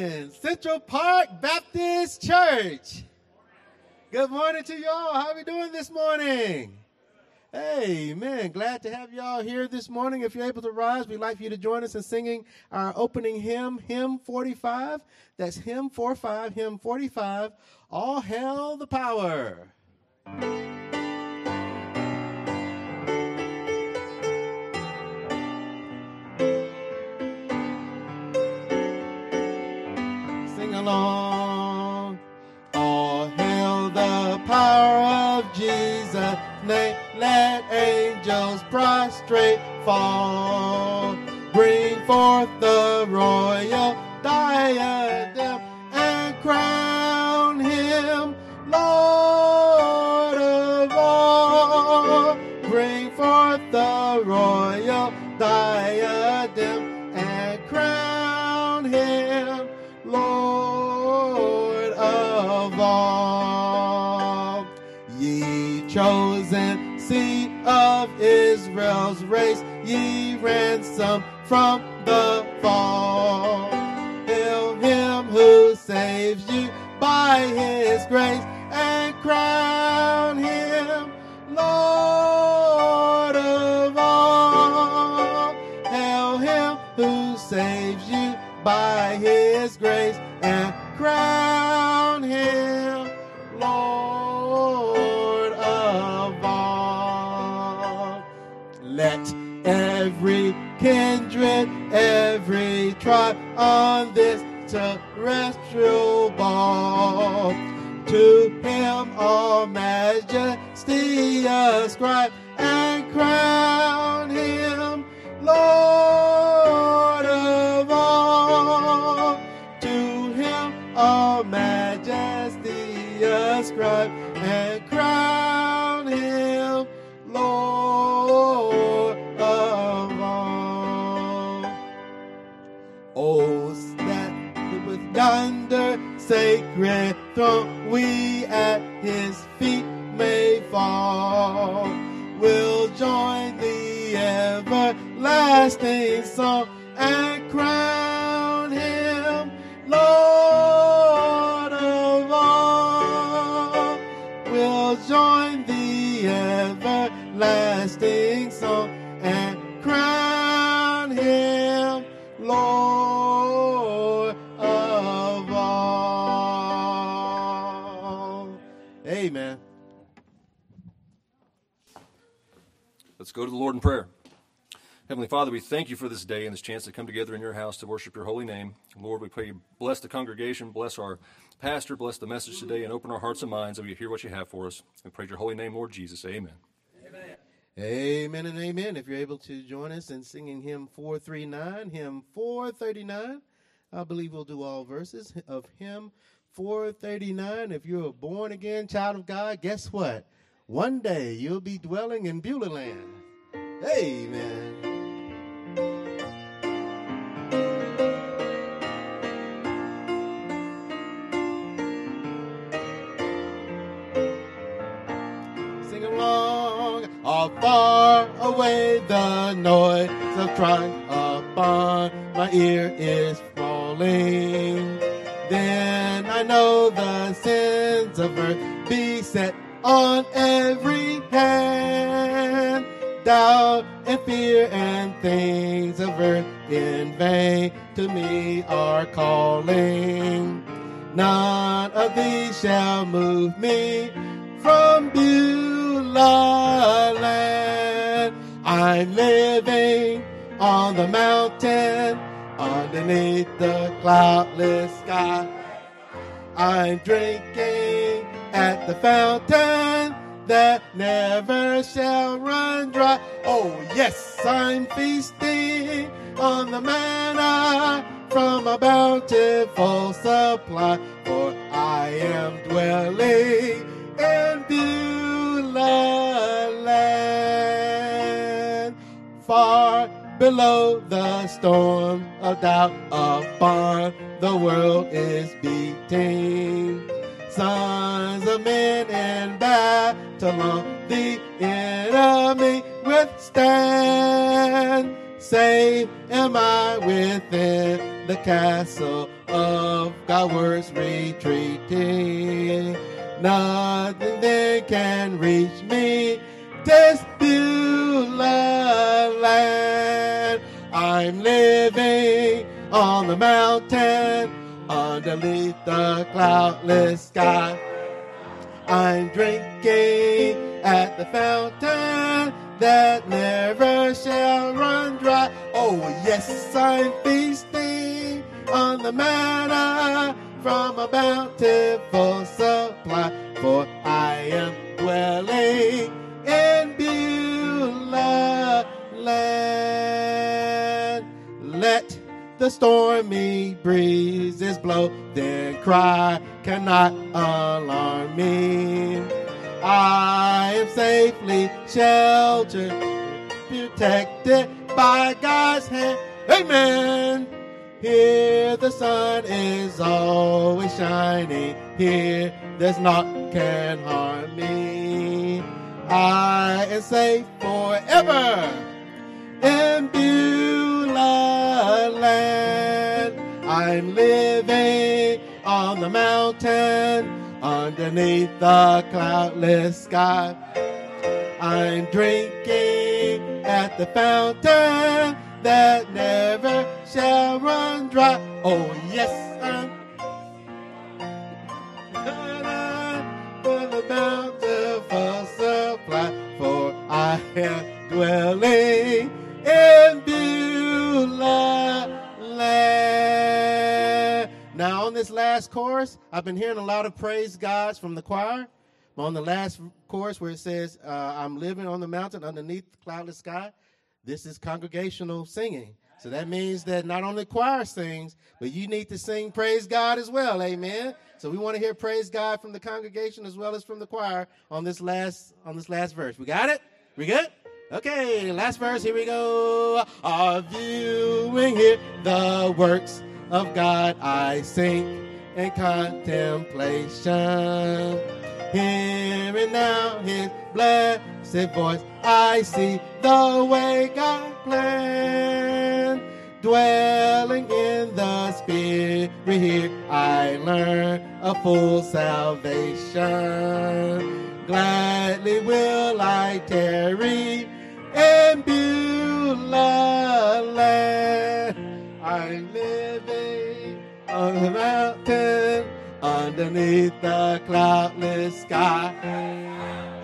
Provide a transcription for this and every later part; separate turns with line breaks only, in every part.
morning, Central Park Baptist Church. Good morning to y'all. How are we doing this morning? Amen. Glad to have y'all here this morning. If you're able to rise, we'd like for you to join us in singing our opening hymn, hymn 45. That's hymn 45, hymn 45. All hail the power. Saves you by his grace and crown him Lord of all. Hail him who saves you by his grace and crown him Lord of all. Let every kindred, every tribe on this terrestrial ball to him all majesty ascribe and crown him Lord throne, we at his feet may fall. We'll join the everlasting song
go to the Lord in prayer. Heavenly Father, we thank you for this day and this chance to come together in your house to worship your holy name. Lord, we pray you bless the congregation, bless our pastor, bless the message today, and open our hearts and minds that we hear what you have for us. We praise your holy name, Lord Jesus. Amen.
Amen and amen. If you're able to join us in singing hymn 439, hymn 439, I believe we'll do all verses of hymn 439. If you're a born again child of God, guess what? One day you'll be dwelling in Beulah land. Amen. Sing along, all far away the noise of trying upon my ear is falling. Then I know the sins of earth beset on every hand. Doubt and fear and things of earth in vain to me are calling. None of these shall move me from Beulah land. I'm living on the mountain underneath the cloudless sky. I'm drinking at the fountain that never shall run dry. Oh, yes, I'm feasting on the manna from a bountiful supply, for I am dwelling in Beulah land, far below the storm of doubt upon the world is beating. Sons of men in battle the enemy withstand. Safe am I within the castle of God's words retreating. Nothing they can reach me. This Beulah land. I'm living on the mountain underneath the cloudless sky. I'm drinking at the fountain that never shall run dry. Oh, yes, I'm feasting on the manna from a bountiful supply, for I am dwelling in Beulah land. Let the stormy breezes blow, then cry cannot alarm me. I am safely sheltered, protected by God's hand. Amen. Here the sun is always shining. Here there's naught can harm me. I am safe forever I'm living on the mountain underneath the cloudless sky. I'm drinking at the fountain that never shall run dry. Oh, yes, I'm for the bountiful supply, for I am dwelling this last chorus, I've been hearing a lot of praise gods from the choir. But On the last chorus, where it says, uh, I'm living on the mountain underneath the cloudless sky, this is congregational singing. So that means that not only choir sings, but you need to sing praise God as well. Amen. So we want to hear praise God from the congregation as well as from the choir on this last on this last verse. We got it? We good? Okay, last verse, here we go. Are viewing here the works of God I sink in contemplation. Hearing now his blessed voice, I see the way God planned. Dwelling in the Spirit here, I learn a full salvation. Gladly will I tarry in Beulah land. Living on the mountain underneath the cloudless sky.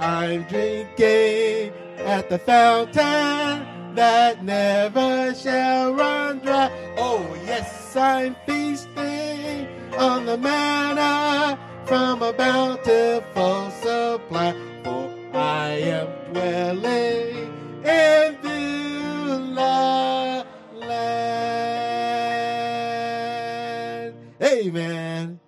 I'm drinking at the fountain that never shall run dry. Oh, yes, I'm feasting on the manna from a bountiful supply. For I am dwelling in Beulah land. Amen.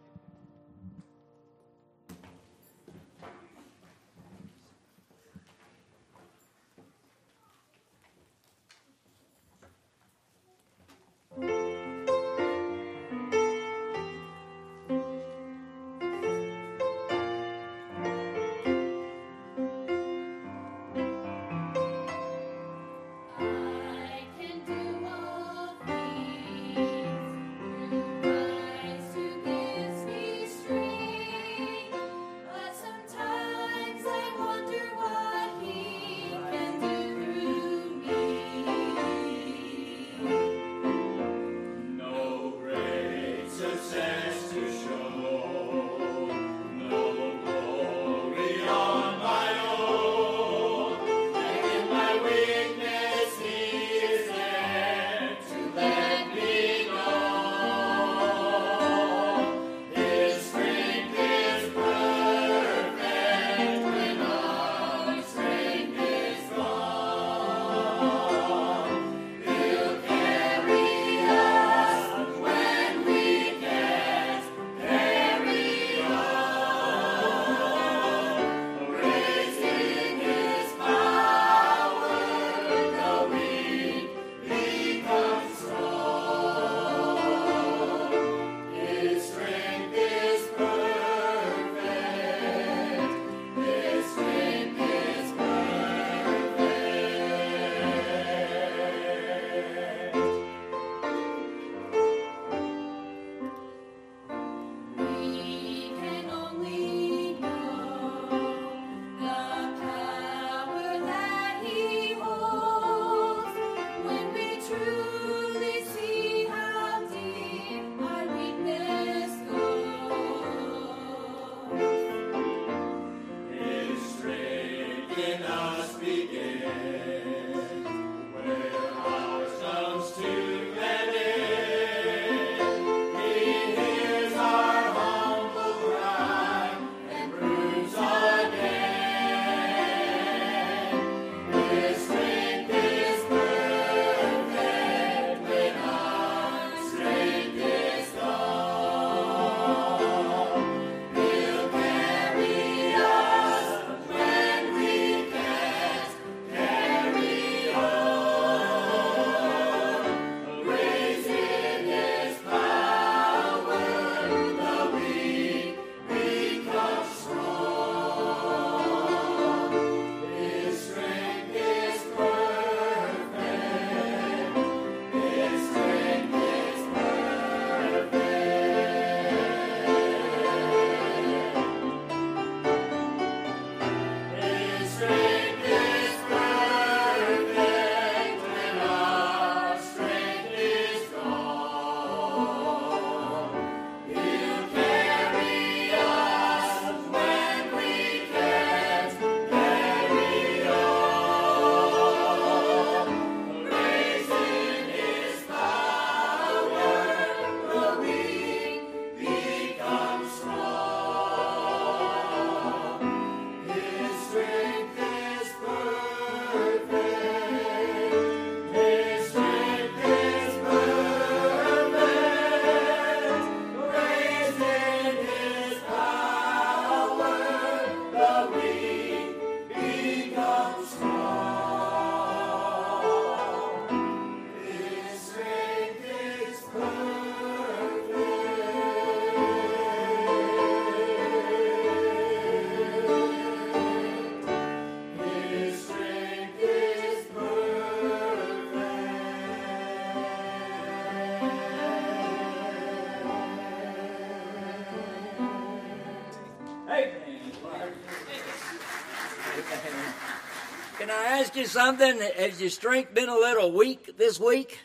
Something? Has your strength been a little weak this week?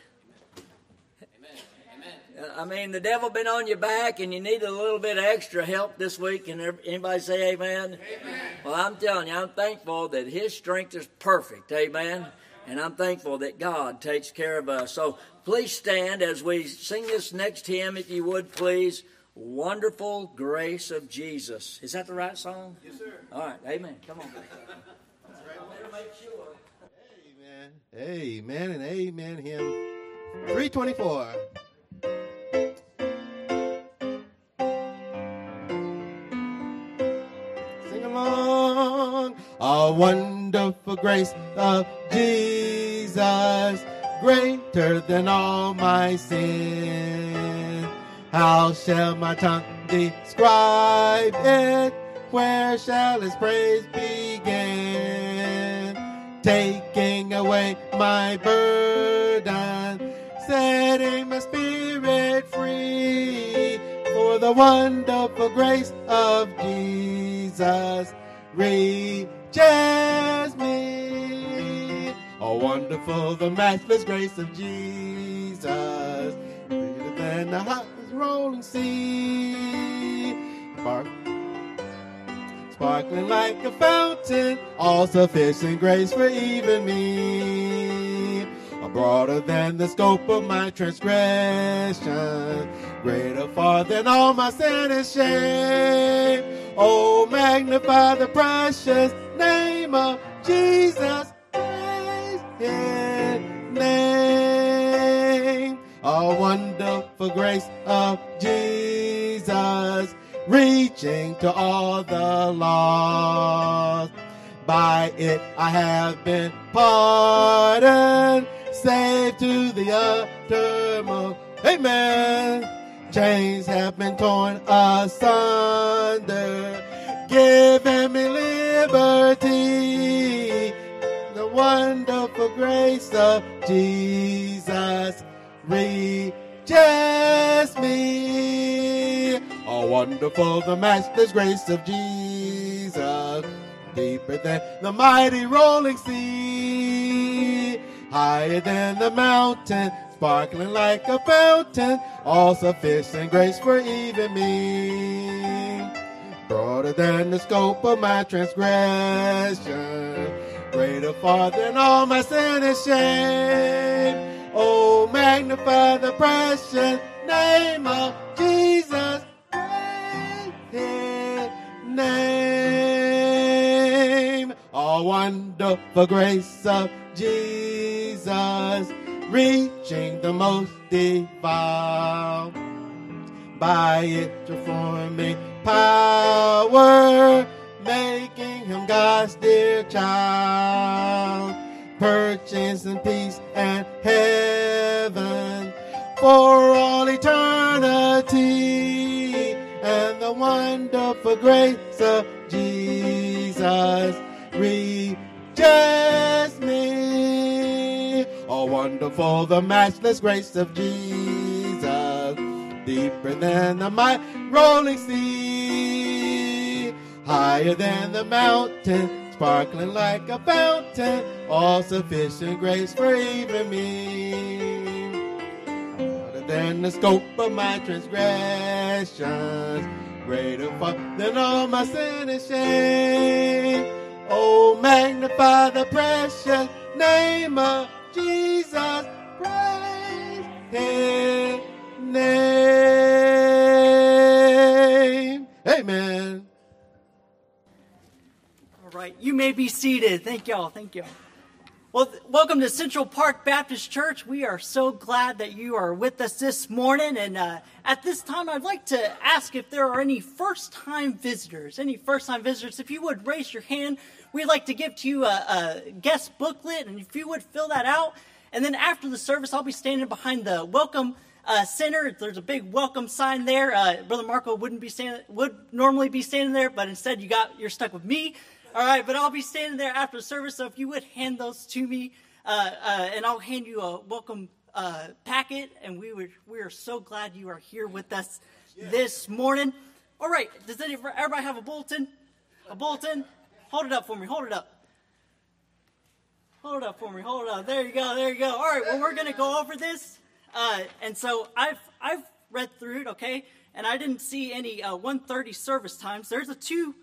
Amen. I mean, the devil been on your back, and you need a little bit of extra help this week. Can anybody say amen? amen? Well, I'm telling you, I'm thankful that His strength is perfect. Amen. And I'm thankful that God takes care of us. So please stand as we sing this next hymn, if you would, please. Wonderful Grace of Jesus. Is that the right song?
Yes, sir.
All right. Amen. Come on.
Amen. Amen and amen. Hymn 324. Sing along. A wonderful grace of Jesus, greater than all my sin. How shall my tongue describe it? Where shall its praise begin? Taking away my burden, setting my spirit free. For the wonderful grace of Jesus reaches me. Oh, wonderful, the matchless grace of Jesus, greater than the hottest rolling sea. Bark sparkling like a fountain, all sufficient grace for even me. Broader than the scope of my transgression, greater far than all my sin and shame. Oh, magnify the precious name of Jesus, praise His name. A wonderful grace of Jesus reaching to all the lost. By it I have been pardoned, saved to the uttermost. Amen. Chains have been torn asunder, giving me liberty. The wonderful grace of Jesus reaches me. Oh, wonderful the master's grace of Jesus, deeper than the mighty rolling sea, higher than the mountain, sparkling like a fountain, all sufficient grace for even me. Broader than the scope of my transgression, greater far than all my sin and shame. Oh, magnify the precious name of Jesus. His name. Oh, wonderful grace of Jesus, reaching the most devout. By it transforming power, making him God's dear child purchasing peace and heaven for all eternity. And the wonderful grace of Jesus reaches me. Oh, wonderful, the matchless grace of Jesus, deeper than the mighty rolling sea, higher than the mountain sparkling like a fountain, all sufficient grace for even me. Harder than the scope of my transgressions, greater far than all my sin and shame. Oh, magnify the precious name of Jesus, praise His name. Amen.
Right, you may be seated. Thank y'all. Thank y'all. Well, th- welcome to Central Park Baptist Church. We are so glad that you are with us this morning. And uh, at this time, I'd like to ask if there are any first time visitors. Any first time visitors, if you would raise your hand, we'd like to give to you a, a guest booklet. And if you would fill that out. And then after the service, I'll be standing behind the welcome uh, center. There's a big welcome sign there. Uh, Brother Marco wouldn't be standing, would normally be standing there, but instead you got you're stuck with me. All right, but I'll be standing there after service, so if you would hand those to me, uh, uh, and I'll hand you a welcome uh, packet, and we we are so glad you are here with us this morning. All right, does any, everybody have a bulletin? A bulletin? Hold it up for me. Hold it up. hold it up for me. Hold it up. There you go. There you go. All right. Well, we're gonna go over this, uh, and so I've I've read through it. Okay, and I didn't see any uh, 1:30 service times. There's a two.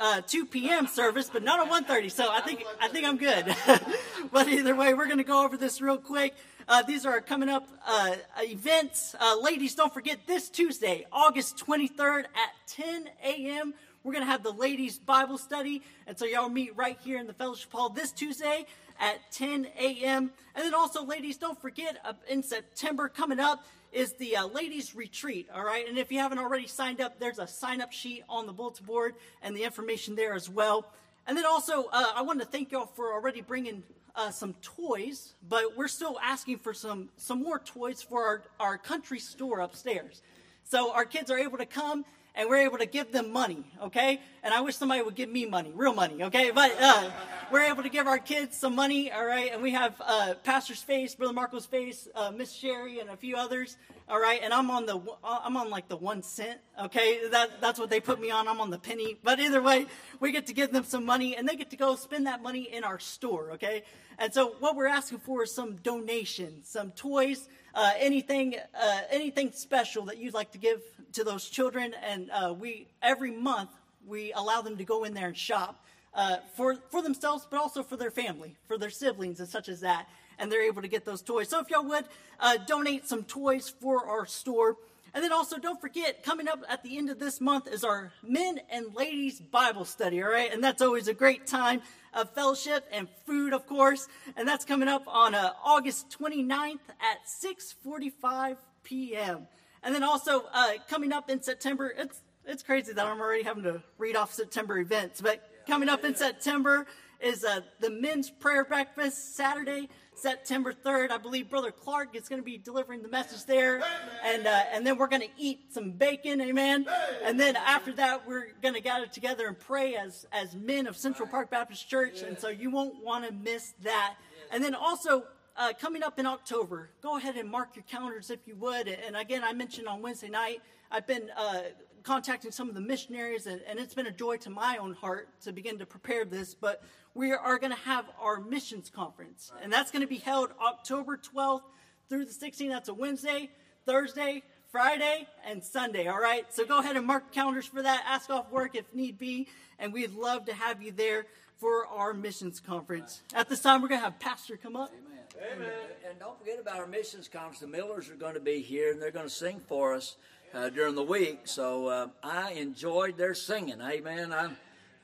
Uh, 2 p.m. service, but not a 1:30. So I think I think I'm good. but either way, we're going to go over this real quick. Uh, these are coming up uh, events. Uh, ladies, don't forget this Tuesday, August 23rd at 10 a.m. We're going to have the ladies' Bible study. And so y'all meet right here in the fellowship hall this Tuesday at 10 a.m. And then also, ladies, don't forget in September coming up is the uh, ladies' retreat. All right. And if you haven't already signed up, there's a sign up sheet on the bulletin board and the information there as well. And then also, uh, I wanted to thank y'all for already bringing uh, some toys, but we're still asking for some some more toys for our, our country store upstairs. So our kids are able to come and we're able to give them money, okay? And I wish somebody would give me money, real money, okay? But uh, we're able to give our kids some money, all right? And we have uh, Pastor's face, Brother Marco's face, uh, Miss Sherry, and a few others, all right? And I'm on the, I'm on like the one cent, okay? That, that's what they put me on. I'm on the penny. But either way, we get to give them some money, and they get to go spend that money in our store, okay? And so what we're asking for is some donations, some toys, uh, anything, uh, anything special that you'd like to give to those children. And uh, we every month we allow them to go in there and shop uh, for for themselves, but also for their family, for their siblings, and such as that. And they're able to get those toys. So if y'all would uh, donate some toys for our store. And then also, don't forget, coming up at the end of this month is our men and ladies Bible study, all right? And that's always a great time of fellowship and food, of course. And that's coming up on uh, August 29th at 6.45 p.m. And then also uh, coming up in September, it's, it's crazy that I'm already having to read off September events, but coming up in September is uh, the men's prayer breakfast Saturday, September 3rd. I believe Brother Clark is going to be delivering the message there. And, uh, and then we're going to eat some bacon, amen. And then after that, we're going to gather together and pray as, as men of Central Park Baptist Church. And so you won't want to miss that. And then also, uh, coming up in October, go ahead and mark your calendars if you would. And again, I mentioned on Wednesday night, I've been uh, contacting some of the missionaries, and, and, it's been a joy to my own heart to begin to prepare this. But we are going to have our missions conference, and that's going to be held October 12th through the 16th. That's a Wednesday, Thursday, Friday, and Sunday. All right, so go ahead and mark calendars for that. Ask off work if need be, and we'd love to have you there for our missions conference. At this time, we're going to have Pastor come up.
Amen. Amen. And, uh, and don't forget about our missions conference. The Millers are going to be here, and they're going to sing for us uh, during the week. So uh, I enjoyed their singing. Amen. I,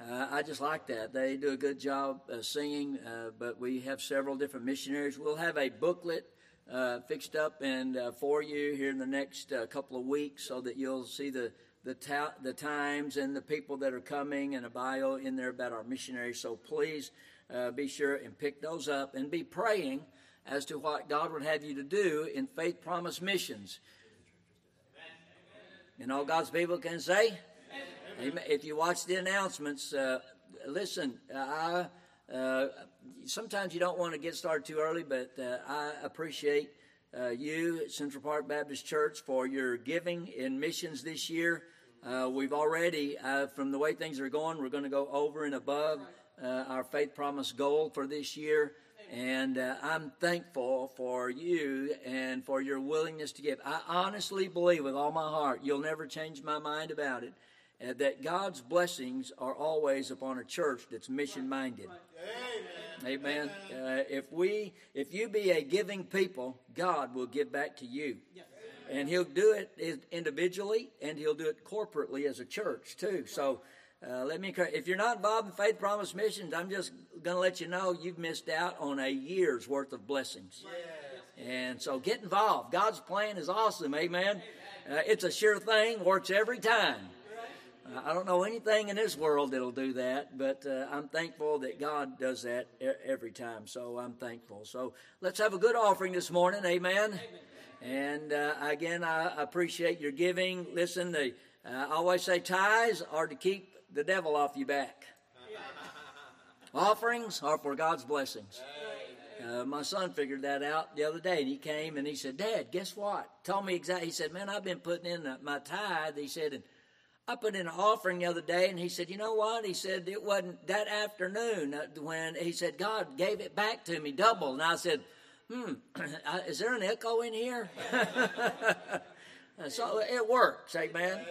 uh, I just like that. They do a good job uh, singing, uh, but we have several different missionaries. We'll have a booklet uh, fixed up and for you here in the next couple of weeks so that you'll see the the, ta- the times and the people that are coming and a bio in there about our missionaries. So please be sure and pick those up and be praying as to what God would have you to do in faith promise missions. And all God's people can say, Amen. If you watch the announcements, uh, listen, uh, I, uh, sometimes you don't want to get started too early, but uh, I appreciate uh, you at Central Park Baptist Church for your giving in missions this year. Uh, we've already, from the way things are going, we're going to go over and above our faith promise goal for this year. And uh, I'm thankful for you and for your willingness to give. I honestly believe with all my heart, you'll never change my mind about it, uh, that God's blessings are always upon a church that's mission minded. Amen. Amen. Uh, if we, if you be a giving people, God will give back to you. And he'll do it individually and he'll do it corporately as a church too. So uh, let me encourage. If you're not involved in Faith Promise Missions, I'm just going to let you know you've missed out on a year's worth of blessings. Yes. And so get involved. God's plan is awesome. Amen. Uh, it's a sure thing. Works every time. Uh, I don't know anything in this world that'll do that, but uh, I'm thankful that God does that every time. So I'm thankful. So let's have a good offering this morning. Amen. Amen. And uh, again, I appreciate your giving. Listen, the, uh, I always say tithes are to keep the devil off your back. Offerings are for God's blessings. Uh, my son figured that out the other day, and he came and he said, "Dad, guess what?" Told me exactly. He said, "Man, I've been putting in my tithe." He said, "And I put in an offering the other day, and he said, "You know what?" He said it wasn't that afternoon when he said God gave it back to me double, and I said, "Hmm, is there an echo in here?" so it works, amen.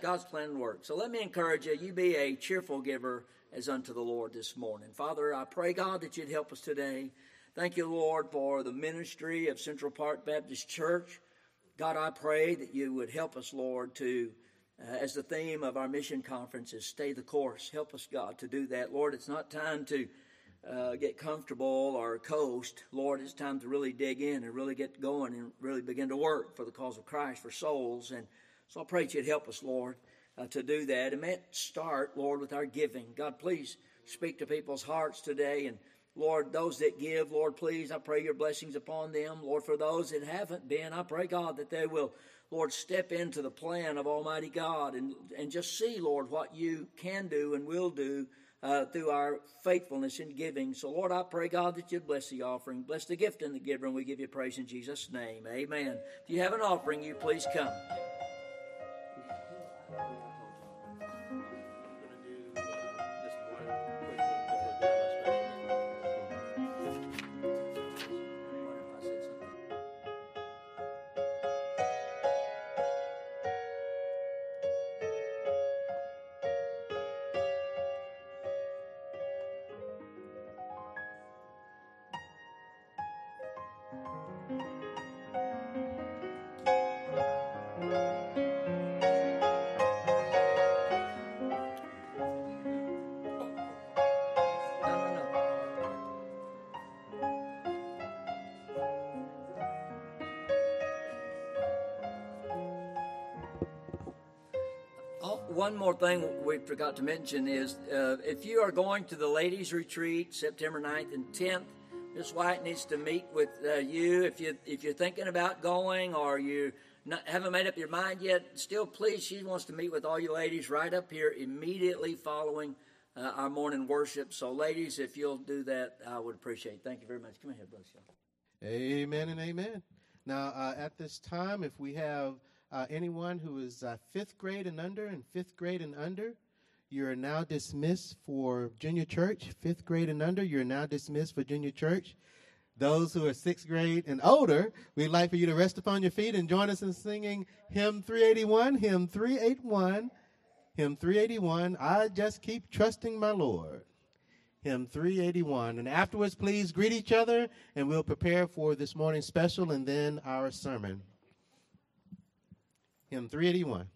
God's plan works. So let me encourage you: you be a cheerful giver as unto the Lord this morning. Father, I pray God that you'd help us today. Thank you, Lord, for the ministry of Central Park Baptist Church. God, I pray that you would help us, Lord, to uh, as the theme of our mission conference is stay the course. Help us, God, to do that. Lord, it's not time to uh, get comfortable or coast. Lord, it's time to really dig in and really get going and really begin to work for the cause of Christ, for souls. And so I pray that you'd help us, Lord, uh, to do that. And may start, Lord, with our giving. God, please speak to people's hearts today. And Lord, those that give, Lord, please, I pray your blessings upon them. Lord, for those that haven't been, I pray, God, that they will Lord, step into the plan of Almighty God and, and just see, Lord, what you can do and will do uh, through our faithfulness in giving. So, Lord, I pray, God, that you'd bless the offering, bless the gift and the giver, and we give you praise in Jesus' name. Amen. If you have an offering, you please come. One more thing we forgot to mention is uh, if you are going to the ladies' retreat September 9th and 10th, Miss White needs to meet with uh, you. If you if you're thinking about going or you not, haven't made up your mind yet, still please, she wants to meet with all you ladies right up here immediately following uh, our morning worship. So, ladies, if you'll do that, I would appreciate. it. Thank you very much. Come ahead, Brother
Amen and amen. Now, uh, at this time, if we have uh, anyone who is uh, fifth grade and under and fifth grade and under, you are now dismissed for junior church. Fifth grade and under, you're now dismissed for junior church. Those who are sixth grade and older, we'd like for you to rest upon your feet and join us in singing hymn 381, hymn 381, hymn 381. I just keep trusting my Lord. Hymn 381. And afterwards, please greet each other and we'll prepare for this morning's special and then our sermon hymn 381.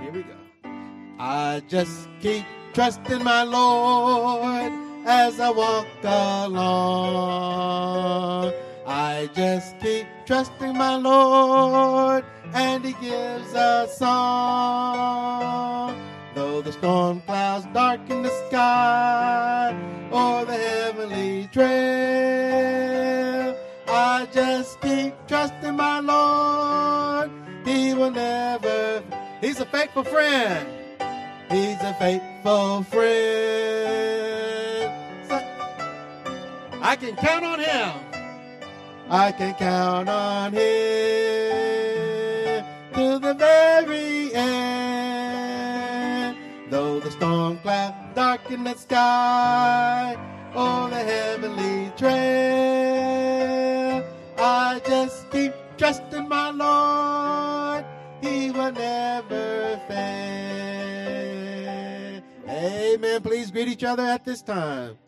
Here we go. I just keep trusting my Lord as I walk along. I just keep trusting my Lord and he gives a song. Though the storm clouds darken the sky or the heavenly trail, I just keep trusting my Lord. He will never, He's a faithful friend. He's a faithful friend. So, I can count on Him. I can count on Him to the very end. Though the storm cloud darken the sky or the heavenly trail, I just keep trusting my Lord. He will never fail. Amen. Please greet each other at this time.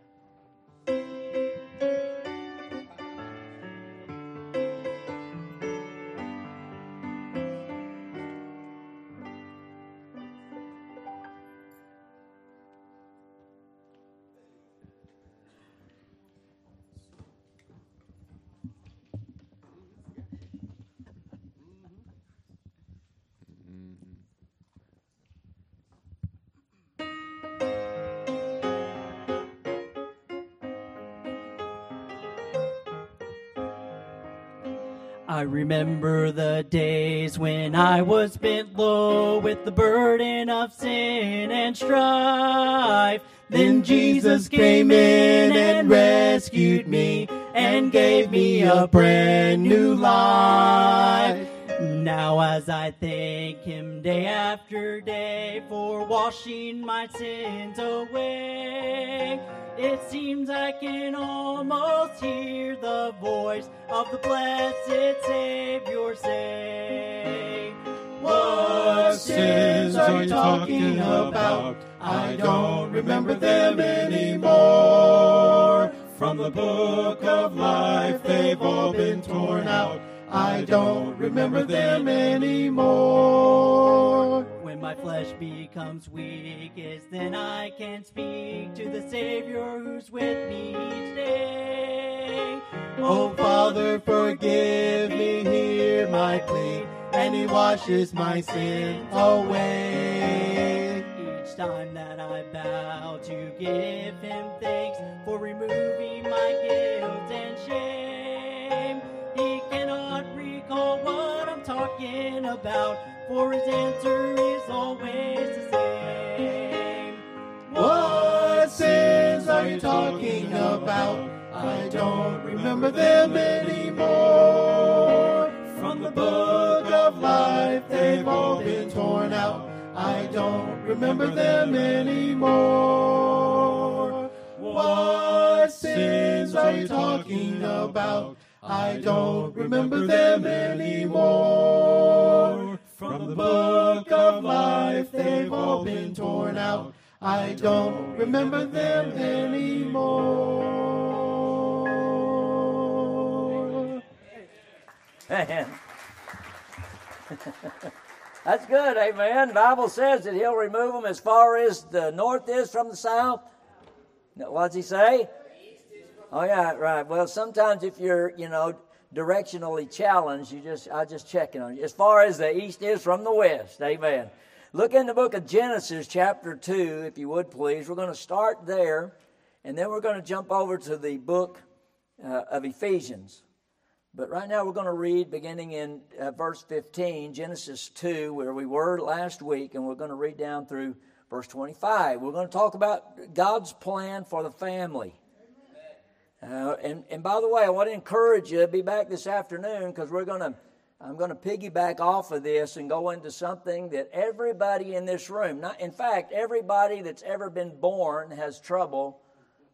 I remember the days when I was bent low with the burden of sin and strife. Then Jesus came in and rescued me and gave me a brand new life. Now, as I thank Him day after day for washing my sins away, it seems I can almost hear the voice of the blessed Savior say,
What sins are you talking about? I don't remember them anymore. From the book of life, they've all been torn out. I don't remember them anymore.
When my flesh becomes weak, is then I can speak to the Savior who's with me each day.
Oh, Father, forgive me, hear my plea, and He washes my sin away.
Each time that I bow to give Him thanks for removing Talking about, for His answer is always the same.
What sins are you talking about? I don't remember them anymore. From the book of life, they've all been torn out. I don't remember them anymore. What sins are you talking about? I don't remember them anymore. From the book of life, they've all been torn out. I don't remember them anymore.
Man. That's good, amen. The Bible says that he'll remove them as far as the north is from the south. What does he say? Oh yeah, right. Well, sometimes if you're, you know, directionally challenged, you just I just check checking on you. As far as the east is from the west, amen. Look in the book of Genesis, chapter two, if you would please. We're going to start there, and then we're going to jump over to the book uh, of Ephesians. But right now we're going to read beginning in uh, verse 15, Genesis 2, where we were last week, and we're going to read down through verse 25. We're going to talk about God's plan for the family. Uh, and, and by the way, I want to encourage you to be back this afternoon because we're going to, I'm going to piggyback off of this and go into something that everybody in this room, not, in fact, everybody that's ever been born has trouble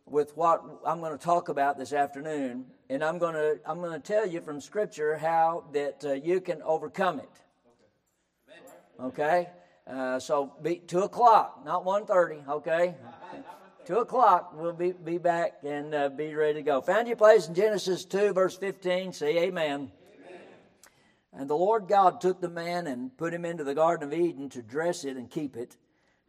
with what I'm going to talk about this afternoon, and I'm going to I'm going to tell you from Scripture how that uh, you can overcome it. Okay, uh, so be two o'clock, not one thirty. Okay, two o'clock. We'll be be back and uh, be ready to go. Found your place in Genesis two, verse fifteen. Say Amen. And the Lord God took the man and put him into the Garden of Eden to dress it and keep it.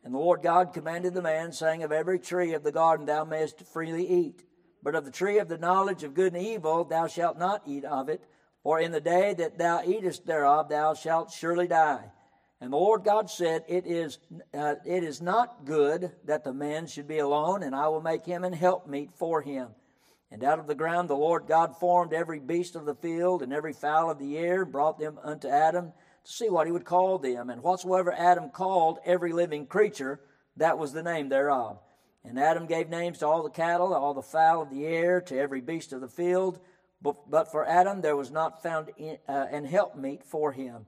And the Lord God commanded the man, saying, Of every tree of the garden thou mayest freely eat, but of the tree of the knowledge of good and evil thou shalt not eat of it, for in the day that thou eatest thereof thou shalt surely die. And the Lord God said, It is, uh, it is not good that the man should be alone, and I will make him an helpmeet for him. And out of the ground the Lord God formed every beast of the field and every fowl of the air, and brought them unto Adam to see what he would call them. And whatsoever Adam called every living creature, that was the name thereof. And Adam gave names to all the cattle, all the fowl of the air, to every beast of the field. But, but for Adam there was not found in, uh, an helpmeet for him.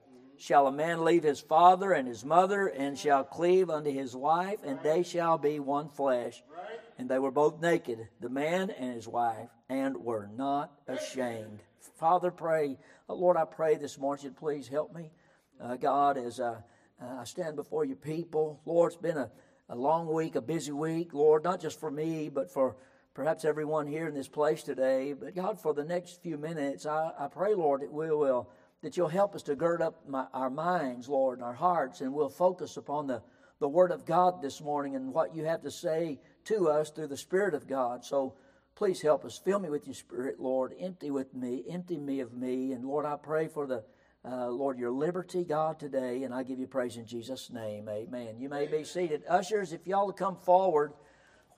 shall a man leave his father and his mother and shall cleave unto his wife, and they shall be one flesh. And they were both naked, the man and his wife, and were not ashamed. Father, pray. Uh, Lord, I pray this morning, please help me. Uh, God, as uh, I stand before your people, Lord, it's been a a long week, a busy week, Lord, not just for me, but for perhaps everyone here in this place today. But God, for the next few minutes, I, I pray, Lord, that we will, that you'll help us to gird up my, our minds, Lord, and our hearts, and we'll focus upon the, the Word of God this morning and what you have to say to us through the Spirit of God. So please help us. Fill me with your Spirit, Lord. Empty with me, empty me of me. And Lord, I pray for the uh, Lord, your liberty, God, today, and I give you praise in Jesus' name. Amen. You may be seated. Ushers, if y'all come forward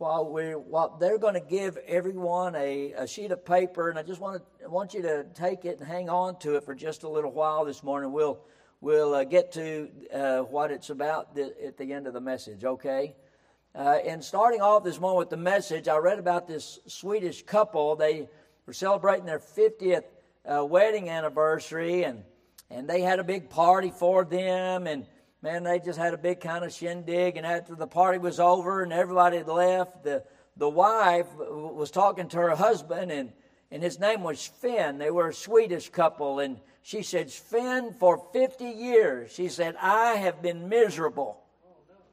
while we while they're going to give everyone a, a sheet of paper, and I just want to want you to take it and hang on to it for just a little while this morning. We'll we'll uh, get to uh, what it's about th- at the end of the message. Okay. Uh, and starting off this morning with the message, I read about this Swedish couple. They were celebrating their 50th uh, wedding anniversary, and and they had a big party for them and man they just had a big kind of shindig and after the party was over and everybody had left the the wife was talking to her husband and and his name was Finn. They were a Swedish couple and she said, Finn, for 50 years, she said, I have been miserable.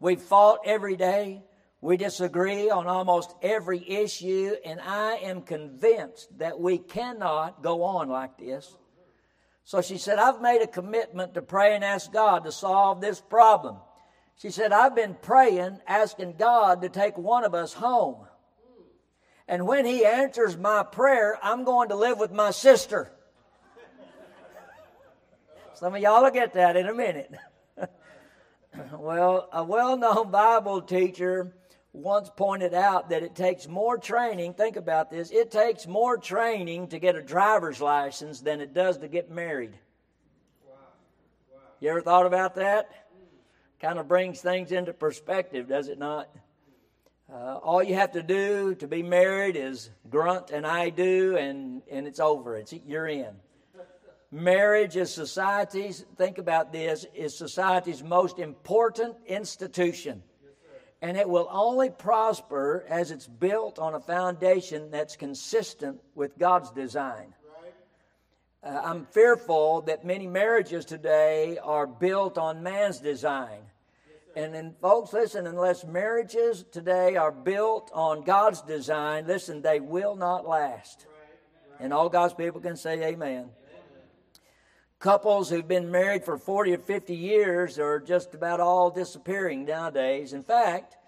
We fought every day. We disagree on almost every issue, and I am convinced that we cannot go on like this. So she said, I've made a commitment to pray and ask God to solve this problem. She said, I've been praying, asking God to take one of us home. And when He answers my prayer, I'm going to live with my sister. Some of y'all will get that in a minute. well, a well known Bible teacher once pointed out that it takes more training. Think about this it takes more training to get a driver's license than it does to get married. You ever thought about that? Kind of brings things into perspective, does it not? Uh, all you have to do to be married is grunt and I do, and, and it's over. It's, you're in. Marriage is society's, think about this, is society's most important institution and it will only prosper as it's built on a foundation that's consistent with God's design. Uh, I'm fearful that many marriages today are built on man's design. And then, folks, listen, unless marriages today are built on God's design, listen, they will not last. And all God's people can say amen. Couples who've been married for 40 or 50 years are just about all disappearing nowadays. In fact,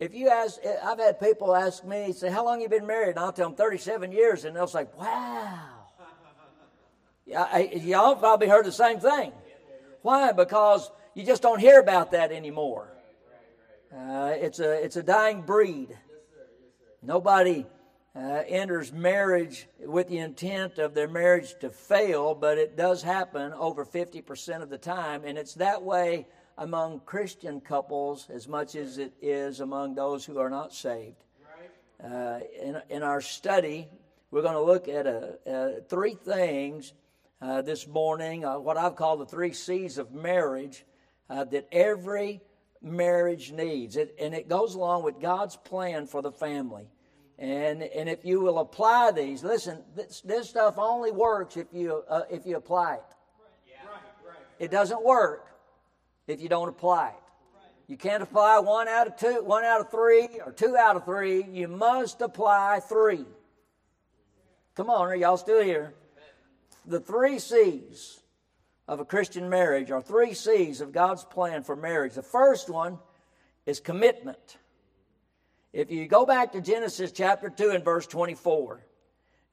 if you ask, I've had people ask me, say, How long you been married? And I'll tell them 37 years, and they'll say, Wow. Yeah, y'all probably heard the same thing. Why? Because you just don't hear about that anymore. Uh, it's, a, it's a dying breed. Nobody uh, enters marriage with the intent of their marriage to fail, but it does happen over 50% of the time, and it's that way among Christian couples as much as it is among those who are not saved. Uh, in, in our study, we're going to look at a, a three things uh, this morning, uh, what I've called the three C's of marriage uh, that every marriage needs. It, and it goes along with God's plan for the family. And, and if you will apply these, listen, this, this stuff only works if you, uh, if you apply it. It doesn't work if you don't apply it. You can't apply one out of two, one out of three, or two out of three. You must apply three. Come on, are y'all still here? The three C's of a Christian marriage are three C's of God's plan for marriage. The first one is commitment. If you go back to Genesis chapter 2 and verse 24,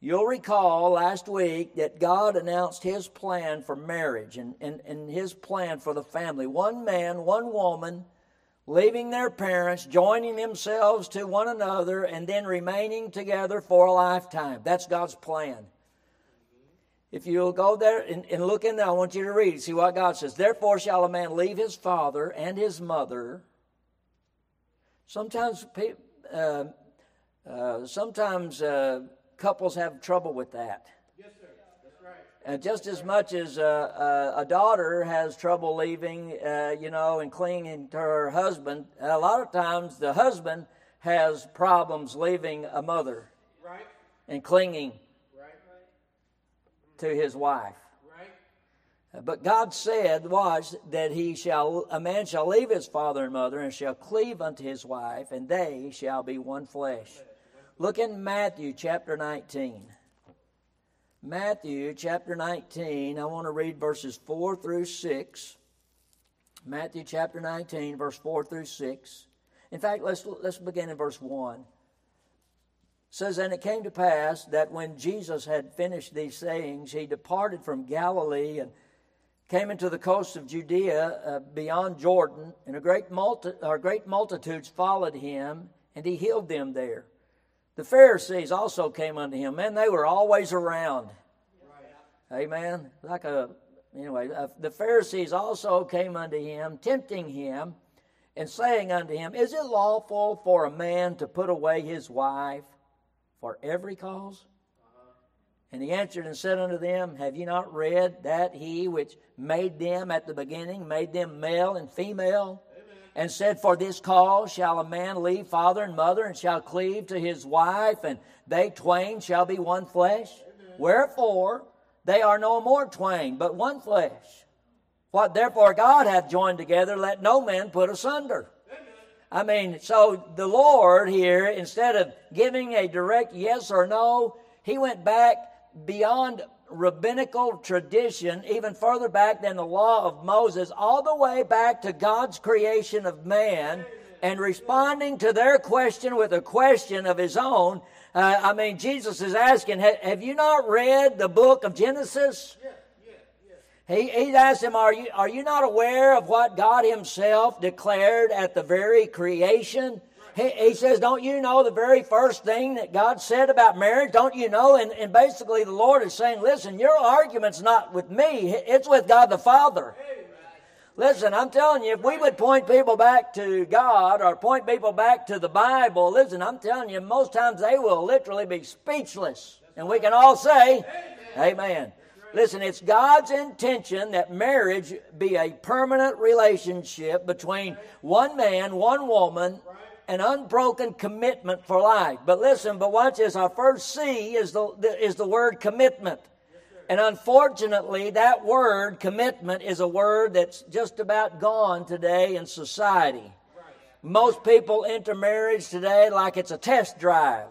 You'll recall last week that God announced his plan for marriage and, and, and his plan for the family. One man, one woman, leaving their parents, joining themselves to one another, and then remaining together for a lifetime. That's God's plan. If you'll go there and, and look in there, I want you to read, see what God says. Therefore shall a man leave his father and his mother. Sometimes, uh, uh, sometimes, uh, couples have trouble with that.
Yes, sir. That's right.
And just as much as uh, uh, a daughter has trouble leaving, uh, you know, and clinging to her husband, a lot of times the husband has problems leaving a mother
right.
and clinging
right.
to his wife. But God said was that he shall a man shall leave his father and mother and shall cleave unto his wife, and they shall be one flesh. Look in Matthew chapter 19. Matthew chapter 19, I want to read verses 4 through 6. Matthew chapter 19, verse 4 through 6. In fact, let's, let's begin in verse 1. It says, And it came to pass that when Jesus had finished these sayings, he departed from Galilee and came into the coast of Judea uh, beyond Jordan, and a great, multi- or great multitudes followed him, and he healed them there. The Pharisees also came unto him. Man, they were always around. Right. Amen. Like a anyway, uh, the Pharisees also came unto him, tempting him, and saying unto him, Is it lawful for a man to put away his wife for every cause? And he answered and said unto them, Have ye not read that he which made them at the beginning made them male and female? Amen. And said, For this cause shall a man leave father and mother, and shall cleave to his wife, and they twain shall be one flesh? Amen. Wherefore they are no more twain, but one flesh. What therefore God hath joined together, let no man put asunder. I mean, so the Lord here, instead of giving a direct yes or no, he went back beyond rabbinical tradition, even further back than the law of Moses, all the way back to God's creation of man and responding to their question with a question of his own. Uh, I mean, Jesus is asking, Have you not read the book of Genesis? He, he's asked him, are you, are you not aware of what God Himself declared at the very creation? He, he, says, Don't you know the very first thing that God said about marriage? Don't you know? And, and basically, the Lord is saying, Listen, your argument's not with me, it's with God the Father. Listen, I'm telling you, if we would point people back to God or point people back to the Bible, listen, I'm telling you, most times they will literally be speechless. And we can all say, Amen. Amen. Listen, it's God's intention that marriage be a permanent relationship between one man, one woman, an unbroken commitment for life. But listen, but watch this. Our first C is the, is the word commitment. And unfortunately, that word commitment is a word that's just about gone today in society. Most people enter marriage today like it's a test drive.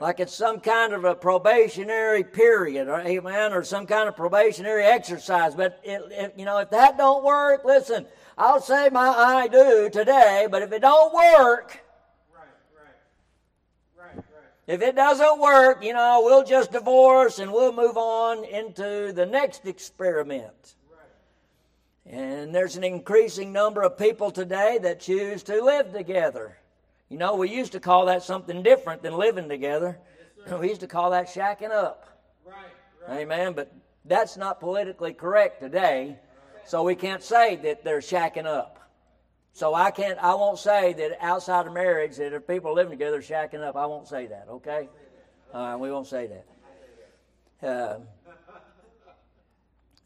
Like it's some kind of a probationary period, or amen, or some kind of probationary exercise. But it, it, you know, if that don't work, listen, I'll say my I do today, but if it don't work, if it doesn't work, you know, we'll just divorce and we'll move on into the next experiment. And there's an increasing number of people today that choose to live together. You know, we used to call that something different than living together. Yes, we used to call that shacking up. Right, right. Amen. But that's not politically correct today. So we can't say that they're shacking up. So I can't, I won't say that outside of marriage that if people living together shacking up, I won't say that, okay? We won't say that. Uh,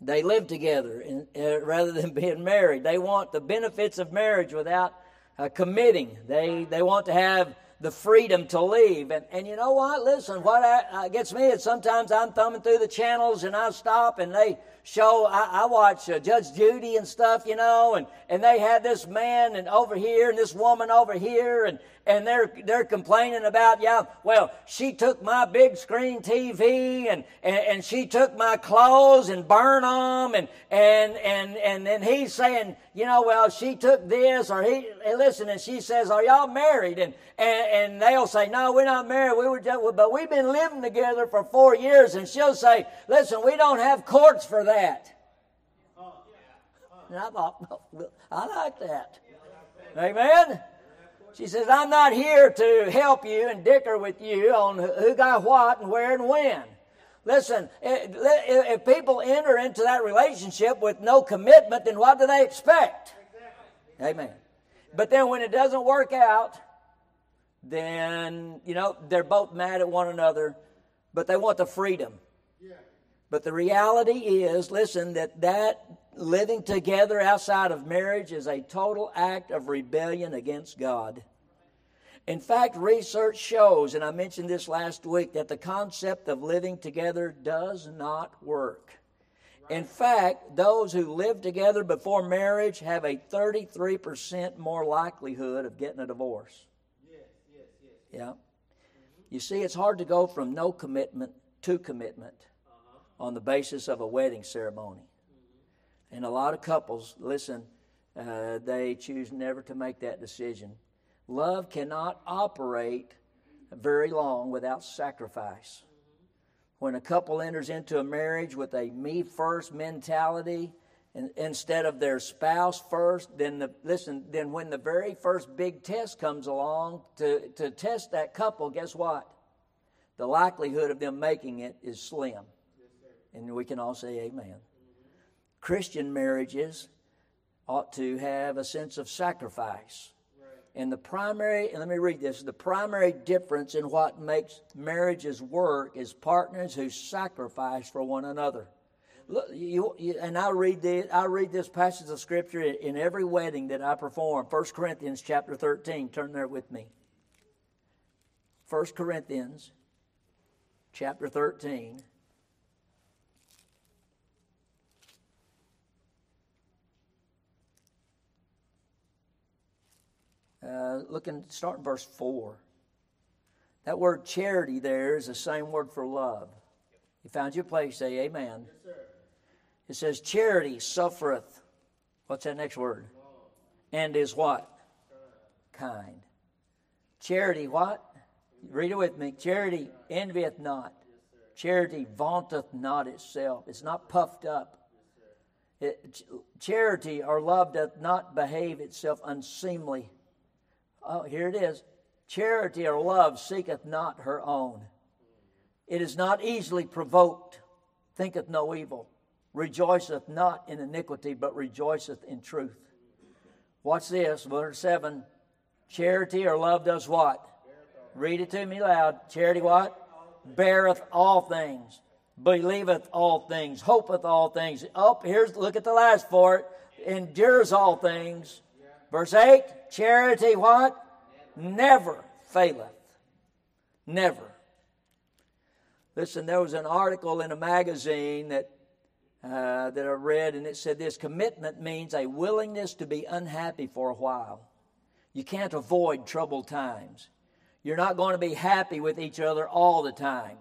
they live together in, uh, rather than being married. They want the benefits of marriage without uh, committing. They, they want to have the freedom to leave. And, and you know what? Listen, what I, uh, gets me is sometimes I'm thumbing through the channels and I stop and they show, I, I watch uh, Judge Judy and stuff, you know, and, and they had this man and over here and this woman over here and, and they're they're complaining about yeah well she took my big screen TV and and, and she took my clothes and burned them and and and and then he's saying you know well she took this or he listen and she says are y'all married? And and, and they'll say no we're not married. We were just but we've been living together for four years. And she'll say listen we don't have courts for that. And I thought I like that. Amen she says, I'm not here to help you and dicker with you on who got what and where and when. Listen, if people enter into that relationship with no commitment, then what do they expect? Amen. But then when it doesn't work out, then, you know, they're both mad at one another, but they want the freedom. But the reality is, listen, that that living together outside of marriage is a total act of rebellion against God. In fact, research shows, and I mentioned this last week, that the concept of living together does not work. In fact, those who live together before marriage have a 33% more likelihood of getting a divorce. Yes, yes, yes. Yeah. You see, it's hard to go from no commitment to commitment on the basis of a wedding ceremony. And a lot of couples, listen, uh, they choose never to make that decision. Love cannot operate very long without sacrifice. when a couple enters into a marriage with a me first mentality and, instead of their spouse first, then the, listen, then when the very first big test comes along to, to test that couple, guess what? The likelihood of them making it is slim. And we can all say amen. Christian marriages ought to have a sense of sacrifice. And the primary, and let me read this the primary difference in what makes marriages work is partners who sacrifice for one another. Look, you, you, and I read this, I read this passage of scripture in, in every wedding that I perform. 1 Corinthians chapter 13. Turn there with me. 1 Corinthians chapter 13. Uh, looking, starting verse 4. That word charity there is the same word for love. You found your place, say amen. Yes, it says, charity suffereth. What's that next word? And is what? Kind. Charity, what? Read it with me. Charity envieth not. Charity vaunteth not itself. It's not puffed up. It, charity or love doth not behave itself unseemly Oh, here it is. Charity or love seeketh not her own. It is not easily provoked, thinketh no evil, rejoiceth not in iniquity, but rejoiceth in truth. Watch this, verse 7. Charity or love does what? Read it to me loud. Charity what? Beareth all things, believeth all things, hopeth all things. Up oh, here's look at the last for it. Endures all things. Verse 8. Charity what? Never faileth. Never. Listen, there was an article in a magazine that uh, that I read, and it said this commitment means a willingness to be unhappy for a while. You can't avoid troubled times. You're not going to be happy with each other all the time.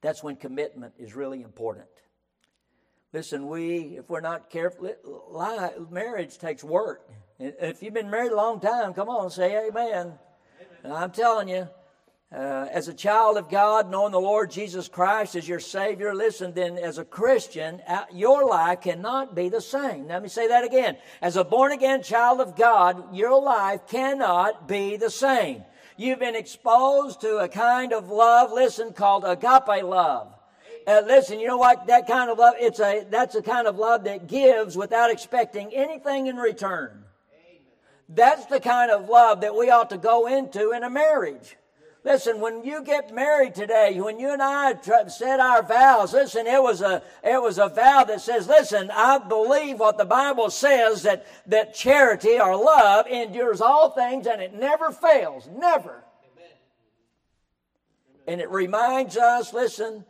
That's when commitment is really important. Listen, we, if we're not careful, marriage takes work. If you've been married a long time, come on, say amen. amen. I'm telling you, uh, as a child of God, knowing the Lord Jesus Christ as your Savior, listen, then as a Christian, uh, your life cannot be the same. Let me say that again. As a born again child of God, your life cannot be the same. You've been exposed to a kind of love, listen, called agape love. Uh, listen, you know what? That kind of love, it's a, that's a kind of love that gives without expecting anything in return. That's the kind of love that we ought to go into in a marriage. Listen, when you get married today, when you and I said our vows, listen, it was a it was a vow that says, listen, I believe what the Bible says that that charity or love endures all things and it never fails, never. And it reminds us, listen,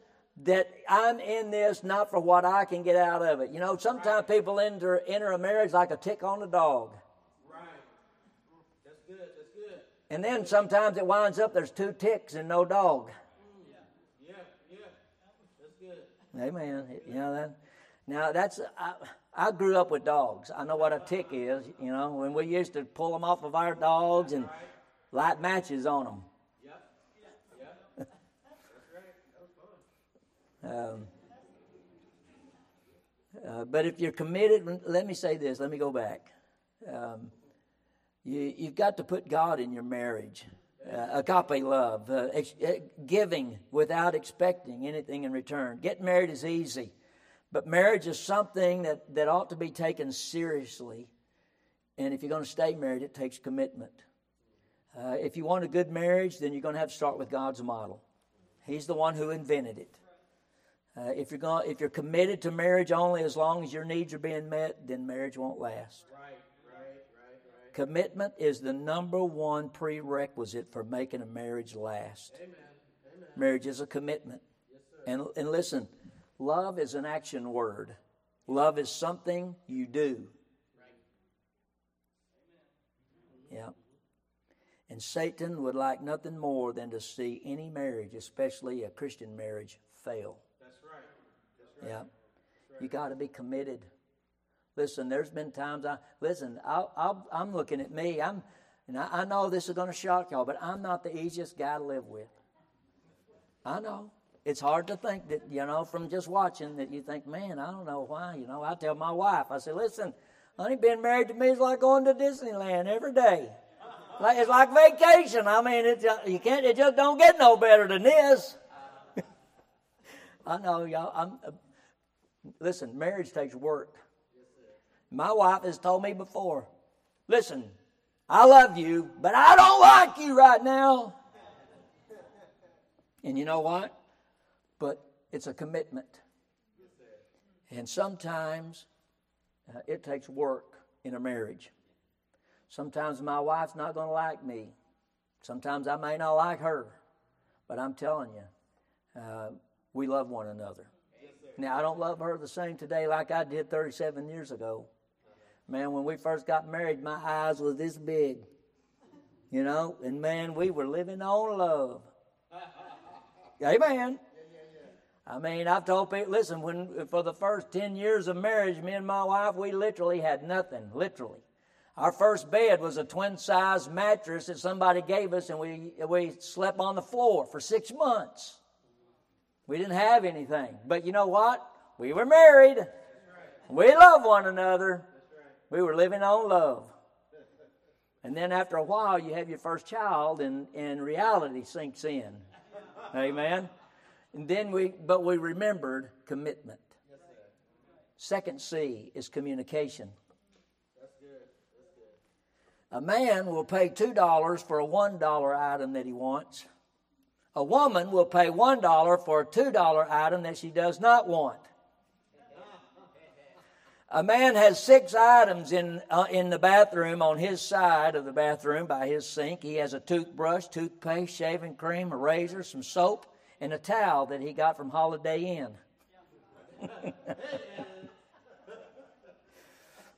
that I'm in this not for what I can get out of it. You know, sometimes people enter enter a marriage like a tick on a dog. And then sometimes it winds up there's two ticks and no dog. Yeah, yeah, that's good. Amen. You know that. Now that's I, I grew up with dogs. I know what a tick is. You know when we used to pull them off of our dogs and light matches on them. Yeah, Um, uh, but if you're committed, let me say this. Let me go back. Um, you, you've got to put God in your marriage. Uh, agape love, uh, ex- uh, giving without expecting anything in return. Getting married is easy, but marriage is something that, that ought to be taken seriously. And if you're going to stay married, it takes commitment. Uh, if you want a good marriage, then you're going to have to start with God's model. He's the one who invented it. Uh, if you're going, if you're committed to marriage only as long as your needs are being met, then marriage won't last. Commitment is the number one prerequisite for making a marriage last. Amen. Amen. Marriage is a commitment. Yes, and, and listen, love is an action word. Love is something you do. Right. Yeah. And Satan would like nothing more than to see any marriage, especially a Christian marriage, fail. That's right. That's right. Yeah. That's right. You got to be committed. Listen, there's been times I listen. i am looking at me. I'm, and I, I know this is going to shock y'all, but I'm not the easiest guy to live with. I know. it's hard to think that, you know, from just watching that you think, man, I don't know why. You know, I tell my wife, I say, listen, honey, being married to me is like going to Disneyland every day. Like, it's like vacation. I mean, it, you can't, it just don't get no better than this. I know, y'all. I'm, uh, listen, marriage takes work. My wife has told me before, listen, I love you, but I don't like you right now. And you know what? But it's a commitment. And sometimes uh, it takes work in a marriage. Sometimes my wife's not going to like me. Sometimes I may not like her. But I'm telling you, uh, we love one another. Now, I don't love her the same today like I did 37 years ago. Man, when we first got married, my eyes was this big. You know, and man, we were living on love. Amen. I mean, I've told people, listen, when for the first 10 years of marriage, me and my wife, we literally had nothing, literally. Our first bed was a twin size mattress that somebody gave us, and we, we slept on the floor for six months. We didn't have anything. But you know what? We were married. We love one another. We were living on love. And then after a while, you have your first child, and, and reality sinks in. Amen. And then we, but we remembered commitment. Second C is communication. A man will pay $2 for a $1 item that he wants. A woman will pay $1 for a $2 item that she does not want. A man has six items in, uh, in the bathroom on his side of the bathroom by his sink. He has a toothbrush, toothpaste, shaving cream, a razor, some soap, and a towel that he got from Holiday Inn.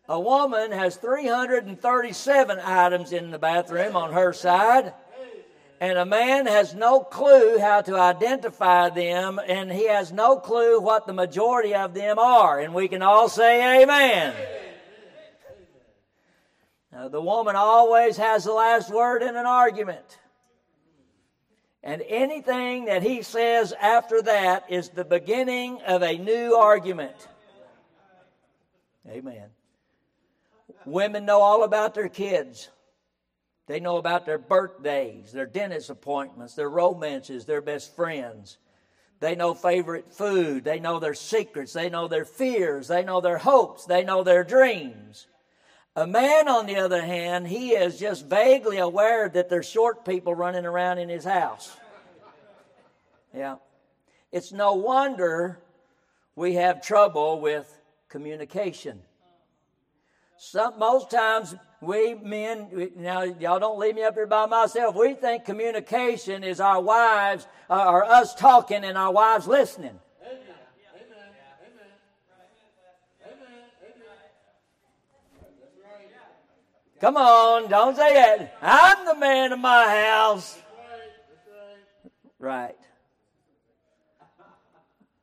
a woman has 337 items in the bathroom on her side and a man has no clue how to identify them, and he has no clue what the majority of them are. And we can all say amen. Now, the woman always has the last word in an argument. And anything that he says after that is the beginning of a new argument. Amen. Women know all about their kids. They know about their birthdays, their dentist appointments, their romances, their best friends. They know favorite food. They know their secrets. They know their fears. They know their hopes. They know their dreams. A man, on the other hand, he is just vaguely aware that there's short people running around in his house. Yeah. It's no wonder we have trouble with communication. Some, most times, we men, now y'all don't leave me up here by myself. We think communication is our wives, uh, or us talking and our wives listening. Come on, don't say that. I'm the man of my house. Right.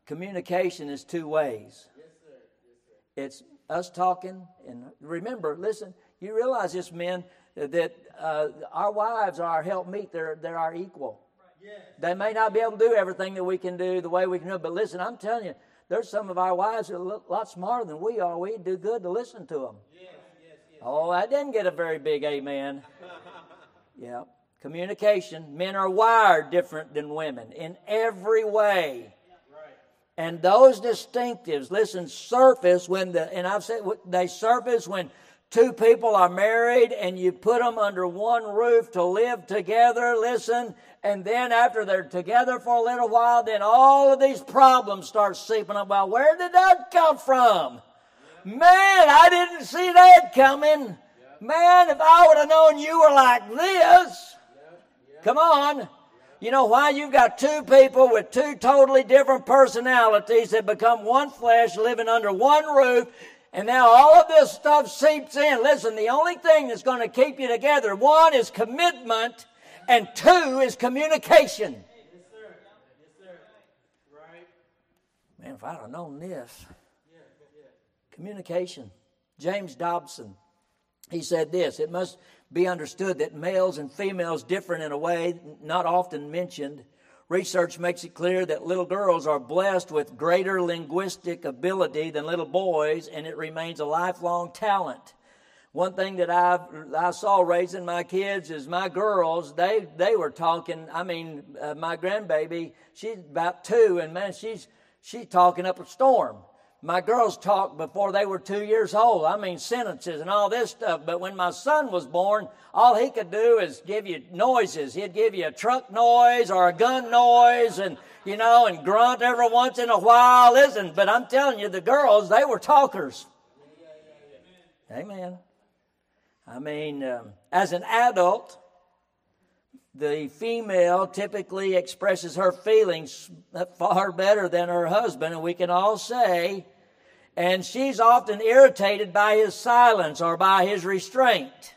Communication is two ways. It's us talking, and remember, listen, you realize this, men, that uh, our wives are our helpmeet. They're, they're our equal. They may not be able to do everything that we can do the way we can do it, but listen, I'm telling you, there's some of our wives that are a lot smarter than we are. We'd do good to listen to them. Yes, yes, yes. Oh, I didn't get a very big amen. yeah. Communication. Men are wired different than women in every way. And those distinctives, listen, surface when the, and I've said they surface when two people are married and you put them under one roof to live together, listen, and then after they're together for a little while, then all of these problems start seeping up. Well, where did that come from? Man, I didn't see that coming. Man, if I would have known you were like this, come on. You know why? You've got two people with two totally different personalities that become one flesh living under one roof and now all of this stuff seeps in. Listen, the only thing that's going to keep you together, one is commitment, and two is communication. Yes, sir. Yes, sir. Right. Man, if I'd have known this. Communication. James Dobson, he said this it must be understood that males and females differ in a way not often mentioned Research makes it clear that little girls are blessed with greater linguistic ability than little boys, and it remains a lifelong talent. One thing that I I saw raising my kids is my girls. They they were talking. I mean, uh, my grandbaby, she's about two, and man, she's she's talking up a storm. My girls talked before they were two years old. I mean, sentences and all this stuff. But when my son was born, all he could do is give you noises. He'd give you a truck noise or a gun noise and, you know, and grunt every once in a while. Listen, but I'm telling you, the girls, they were talkers. Amen. I mean, um, as an adult, the female typically expresses her feelings far better than her husband, and we can all say, and she's often irritated by his silence or by his restraint.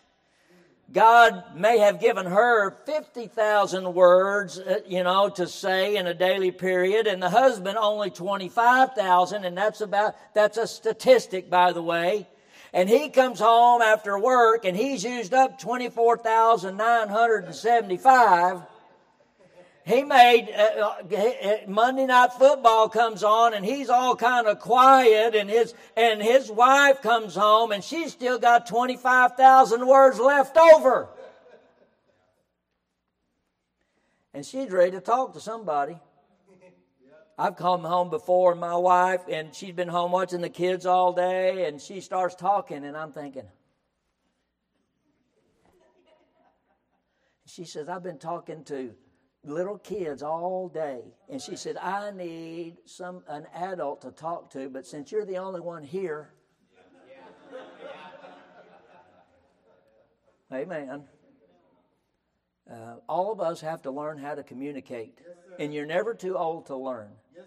God may have given her 50,000 words, uh, you know, to say in a daily period, and the husband only 25,000, and that's about, that's a statistic, by the way and he comes home after work and he's used up 24,975 he made uh, uh, Monday night football comes on and he's all kind of quiet and his and his wife comes home and she's still got 25,000 words left over. And she's ready to talk to somebody. I've come home before, my wife, and she's been home watching the kids all day, and she starts talking, and I'm thinking, she says, I've been talking to little kids all day. And she said, I need some an adult to talk to, but since you're the only one here, Amen. Uh, all of us have to learn how to communicate. Yes, and you're never too old to learn. Yes,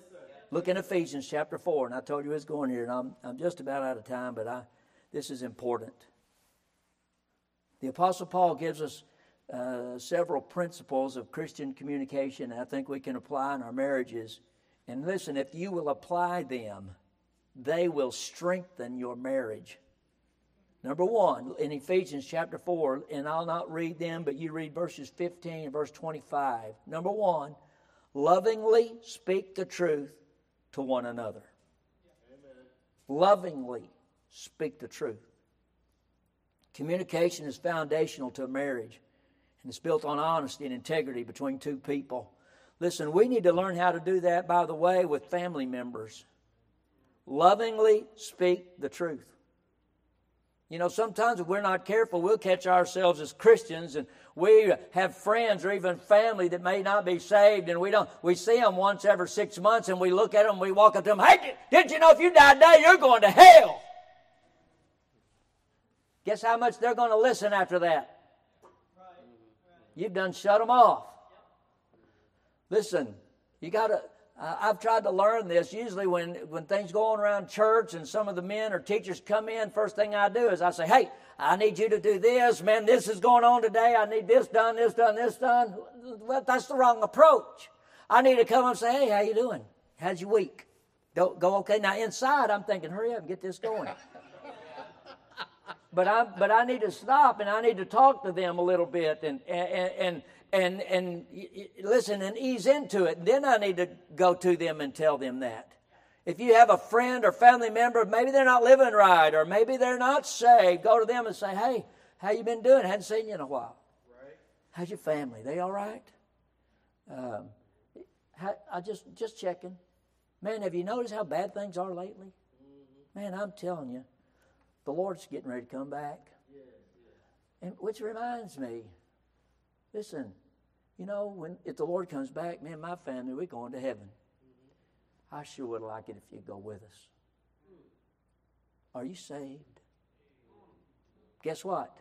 Look in Ephesians chapter 4, and I told you it's going here, and I'm, I'm just about out of time, but I, this is important. The Apostle Paul gives us uh, several principles of Christian communication, I think we can apply in our marriages. And listen, if you will apply them, they will strengthen your marriage. Number one, in Ephesians chapter 4, and I'll not read them, but you read verses 15 and verse 25. Number one, lovingly speak the truth to one another. Amen. Lovingly speak the truth. Communication is foundational to a marriage, and it's built on honesty and integrity between two people. Listen, we need to learn how to do that, by the way, with family members. Lovingly speak the truth. You know, sometimes if we're not careful, we'll catch ourselves as Christians and we have friends or even family that may not be saved and we don't, we see them once every six months and we look at them we walk up to them, hey, did you know if you die today, you're going to hell? Guess how much they're going to listen after that? You've done shut them off. Listen, you got to, I've tried to learn this. Usually, when, when things go on around church and some of the men or teachers come in, first thing I do is I say, Hey, I need you to do this. Man, this is going on today. I need this done, this done, this done. Well, that's the wrong approach. I need to come and say, Hey, how you doing? How's your week? Go, go okay. Now, inside, I'm thinking, Hurry up and get this going. But, I, but I need to stop and I need to talk to them a little bit and, and, and and and listen and ease into it. And then I need to go to them and tell them that. If you have a friend or family member, maybe they're not living right, or maybe they're not saved, go to them and say, "Hey, how you been doing? Hadn't seen you in a while. Right. How's your family? They all right? Um, I just just checking. Man, have you noticed how bad things are lately? Mm-hmm. Man, I'm telling you, the Lord's getting ready to come back. Yes, yes. And which reminds me, Listen, you know, when if the Lord comes back, me and my family, we're going to heaven. Mm-hmm. I sure would like it if you'd go with us. Are you saved? Guess what?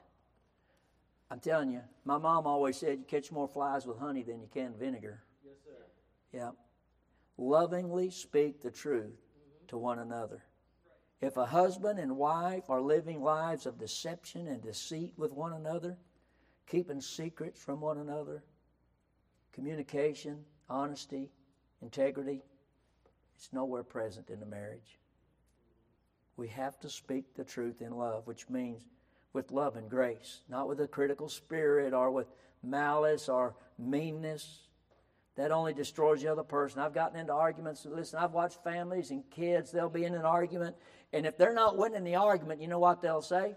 I'm telling you, my mom always said you catch more flies with honey than you can vinegar. Yes, sir. Yeah. Lovingly speak the truth mm-hmm. to one another. If a husband and wife are living lives of deception and deceit with one another, keeping secrets from one another, communication, honesty, integrity. It's nowhere present in the marriage. We have to speak the truth in love, which means with love and grace, not with a critical spirit or with malice or meanness. That only destroys the other person. I've gotten into arguments. Listen, I've watched families and kids, they'll be in an argument, and if they're not winning the argument, you know what they'll say?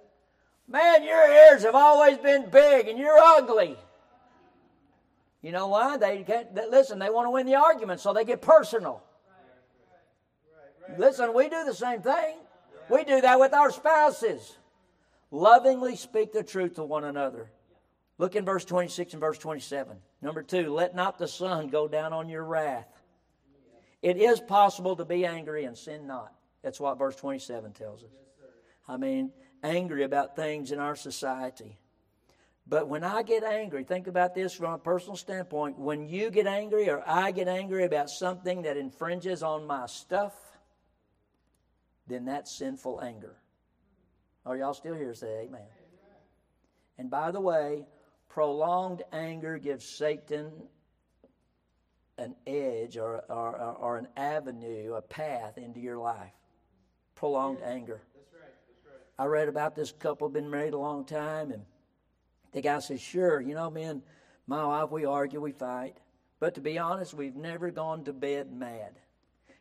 Man, your ears have always been big and you're ugly. You know why? They can't, they, listen, they want to win the argument, so they get personal. Listen, we do the same thing. We do that with our spouses. Lovingly speak the truth to one another. Look in verse 26 and verse 27. Number two, let not the sun go down on your wrath. It is possible to be angry and sin not. That's what verse 27 tells us. I mean, angry about things in our society. But when I get angry, think about this from a personal standpoint. When you get angry or I get angry about something that infringes on my stuff, then that's sinful anger. Are y'all still here? Say amen. And by the way, prolonged anger gives Satan an edge or, or, or an avenue, a path into your life. Prolonged anger. That's right, that's right. I read about this couple, been married a long time, and the guy says, Sure, you know, me and my wife, we argue, we fight. But to be honest, we've never gone to bed mad.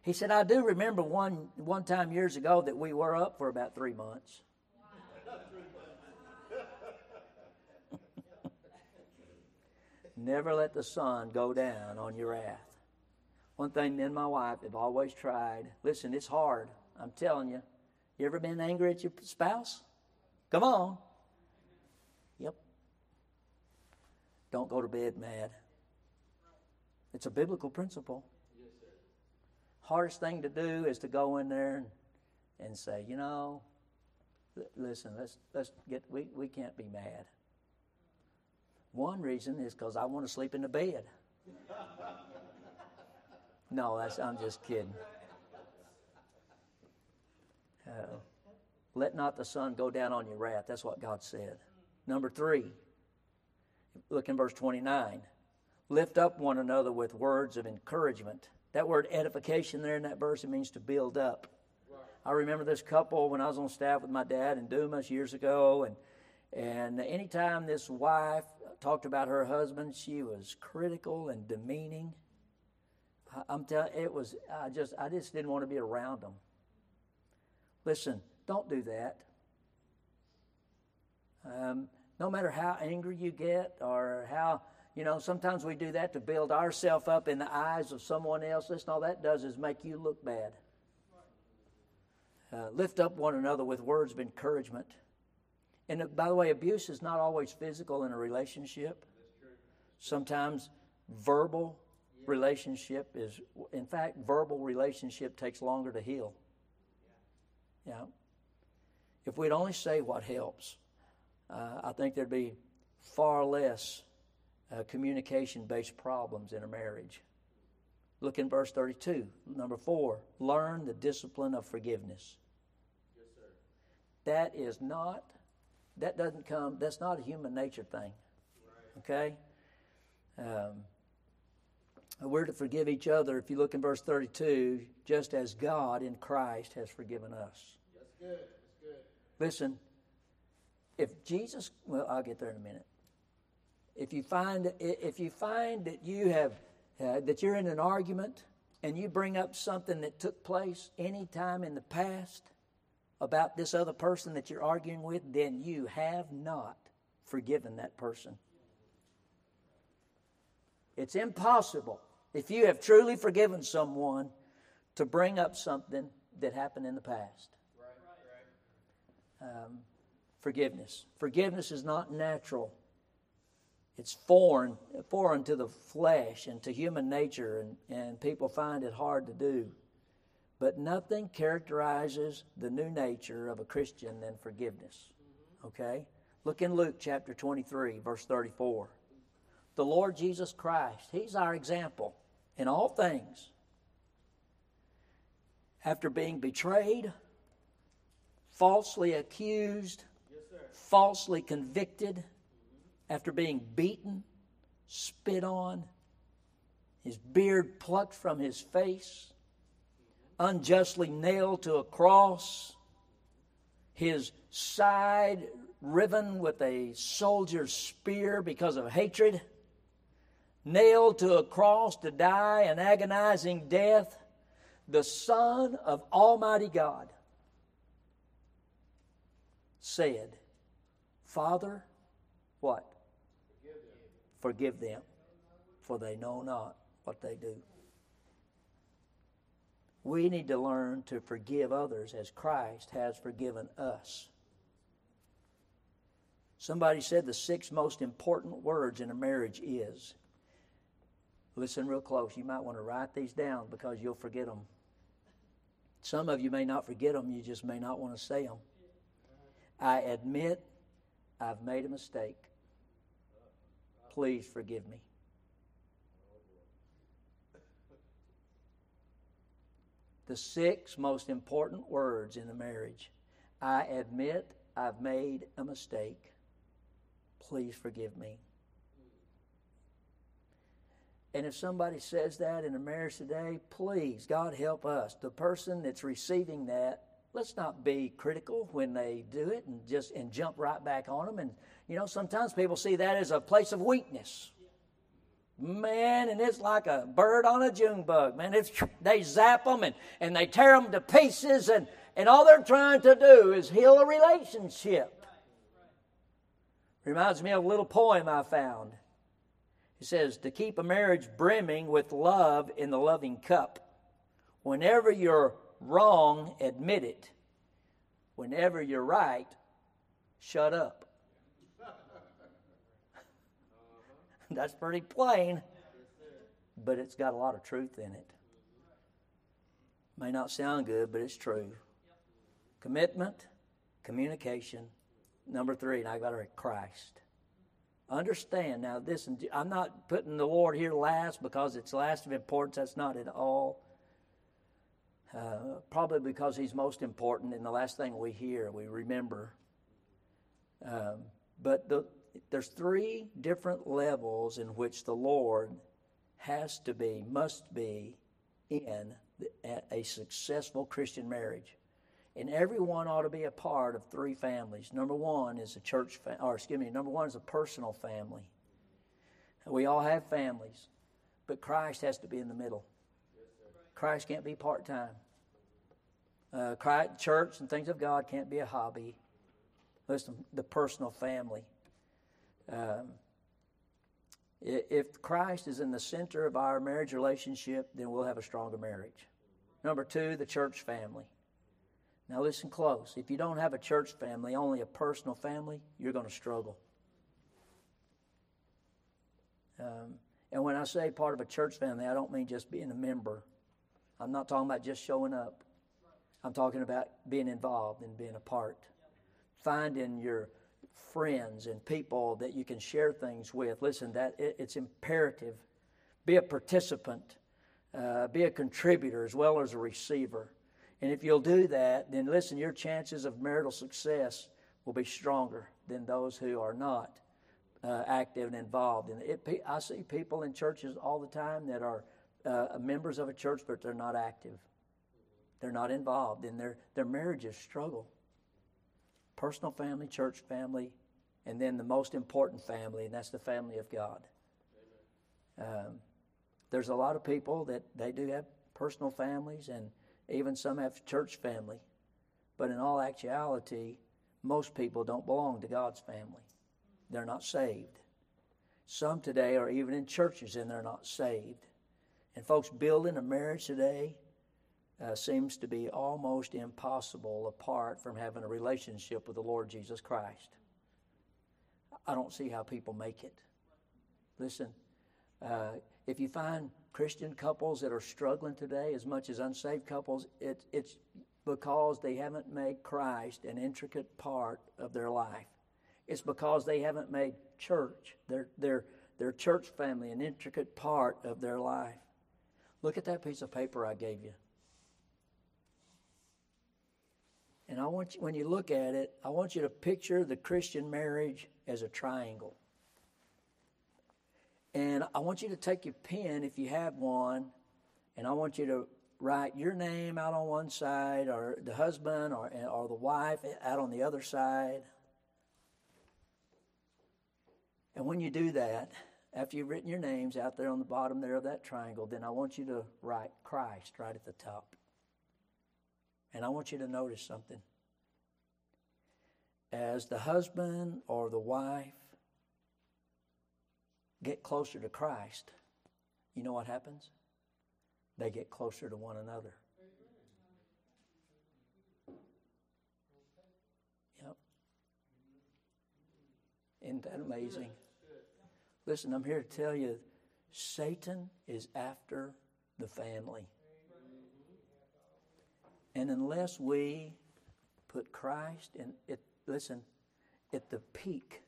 He said, I do remember one, one time years ago that we were up for about three months. Never let the sun go down on your wrath. One thing me and my wife have always tried. Listen, it's hard. I'm telling you. You ever been angry at your spouse? Come on. Yep. Don't go to bed mad. It's a biblical principle. Hardest thing to do is to go in there and, and say, you know, listen, let's let's get we, we can't be mad. One reason is because I want to sleep in the bed. no, that's I'm just kidding. Uh, let not the sun go down on your wrath. That's what God said. Number three, look in verse 29. Lift up one another with words of encouragement. That word edification there in that verse, it means to build up. I remember this couple when I was on staff with my dad in Dumas years ago, and and anytime this wife talked about her husband, she was critical and demeaning. I'm telling it was I just I just didn't want to be around them. Listen, don't do that. Um, no matter how angry you get or how you know sometimes we do that to build ourselves up in the eyes of someone else. Listen, all that does is make you look bad. Uh, lift up one another with words of encouragement. And uh, by the way, abuse is not always physical in a relationship. Sometimes verbal relationship is, in fact, verbal relationship takes longer to heal. Yeah. If we'd only say what helps, uh, I think there'd be far less uh, communication based problems in a marriage. Look in verse 32. Number four, learn the discipline of forgiveness. Yes, sir. that is not that doesn't come, that's not a human nature thing. Okay? Um, we're to forgive each other. If you look in verse 32, just as God in Christ has forgiven us.
That's good. That's good.
Listen, if Jesus, well, I'll get there in a minute. If you find, if you find that you have, uh, that you're in an argument and you bring up something that took place any time in the past, about this other person that you're arguing with, then you have not forgiven that person. It's impossible, if you have truly forgiven someone, to bring up something that happened in the past. Um, forgiveness. Forgiveness is not natural. It's foreign, foreign to the flesh and to human nature, and, and people find it hard to do. But nothing characterizes the new nature of a Christian than forgiveness. Okay? Look in Luke chapter 23, verse 34. The Lord Jesus Christ, He's our example in all things. After being betrayed, falsely accused, yes, falsely convicted, after being beaten, spit on, his beard plucked from his face, unjustly nailed to a cross, his side riven with a soldier's spear because of hatred. nailed to a cross to die an agonizing death, the Son of Almighty God said, Father, what? Forgive them, for they know not what they do. We need to learn to forgive others as Christ has forgiven us. Somebody said the six most important words in a marriage is listen real close. You might want to write these down because you'll forget them. Some of you may not forget them, you just may not want to say them. I admit I've made a mistake. Please forgive me. The six most important words in a marriage I admit I've made a mistake. Please forgive me. And if somebody says that in a marriage today, please, God help us. The person that's receiving that, let's not be critical when they do it and just and jump right back on them. And you know, sometimes people see that as a place of weakness. Man, and it's like a bird on a June bug. Man, it's, they zap them and, and they tear them to pieces, and, and all they're trying to do is heal a relationship. Reminds me of a little poem I found. It says, To keep a marriage brimming with love in the loving cup, whenever you're wrong, admit it. Whenever you're right, shut up. That's pretty plain, but it's got a lot of truth in it. May not sound good, but it's true. Commitment, communication, Number three, and I got to Christ. Understand now. This, and I'm not putting the Lord here last because it's last of importance. That's not at all. Uh, probably because He's most important, and the last thing we hear, we remember. Um, but the, there's three different levels in which the Lord has to be, must be, in a successful Christian marriage. And everyone ought to be a part of three families. Number one is a church, fa- or excuse me, number one is a personal family. We all have families, but Christ has to be in the middle. Christ can't be part time. Uh, church and things of God can't be a hobby. Listen, the personal family. Um, if Christ is in the center of our marriage relationship, then we'll have a stronger marriage. Number two, the church family. Now, listen close. If you don't have a church family, only a personal family, you're going to struggle. Um, and when I say part of a church family, I don't mean just being a member. I'm not talking about just showing up. I'm talking about being involved and being a part. Finding your friends and people that you can share things with. Listen, that it, it's imperative. Be a participant. Uh, be a contributor as well as a receiver. And if you'll do that, then listen, your chances of marital success will be stronger than those who are not uh, active and involved. And it, I see people in churches all the time that are uh, members of a church, but they're not active. They're not involved, and their, their marriages struggle. Personal family, church family, and then the most important family, and that's the family of God. Um, there's a lot of people that they do have personal families, and even some have church family. But in all actuality, most people don't belong to God's family. They're not saved. Some today are even in churches and they're not saved. And folks, building a marriage today uh, seems to be almost impossible apart from having a relationship with the Lord Jesus Christ. I don't see how people make it. Listen, uh, if you find Christian couples that are struggling today as much as unsaved couples, it, it's because they haven't made Christ an intricate part of their life. It's because they haven't made church, their, their, their church family, an intricate part of their life. Look at that piece of paper I gave you. And I want you, when you look at it, I want you to picture the Christian marriage as a triangle. And I want you to take your pen, if you have one, and I want you to write your name out on one side, or the husband or, or the wife eh, out on the other side. And when you do that, after you've written your names out there on the bottom there of that triangle, then I want you to write Christ right at the top. And I want you to notice something. As the husband or the wife get closer to Christ, you know what happens? They get closer to one another. Yep. Isn't that amazing? Listen, I'm here to tell you Satan is after the family. And unless we put Christ in it, listen, at the peak,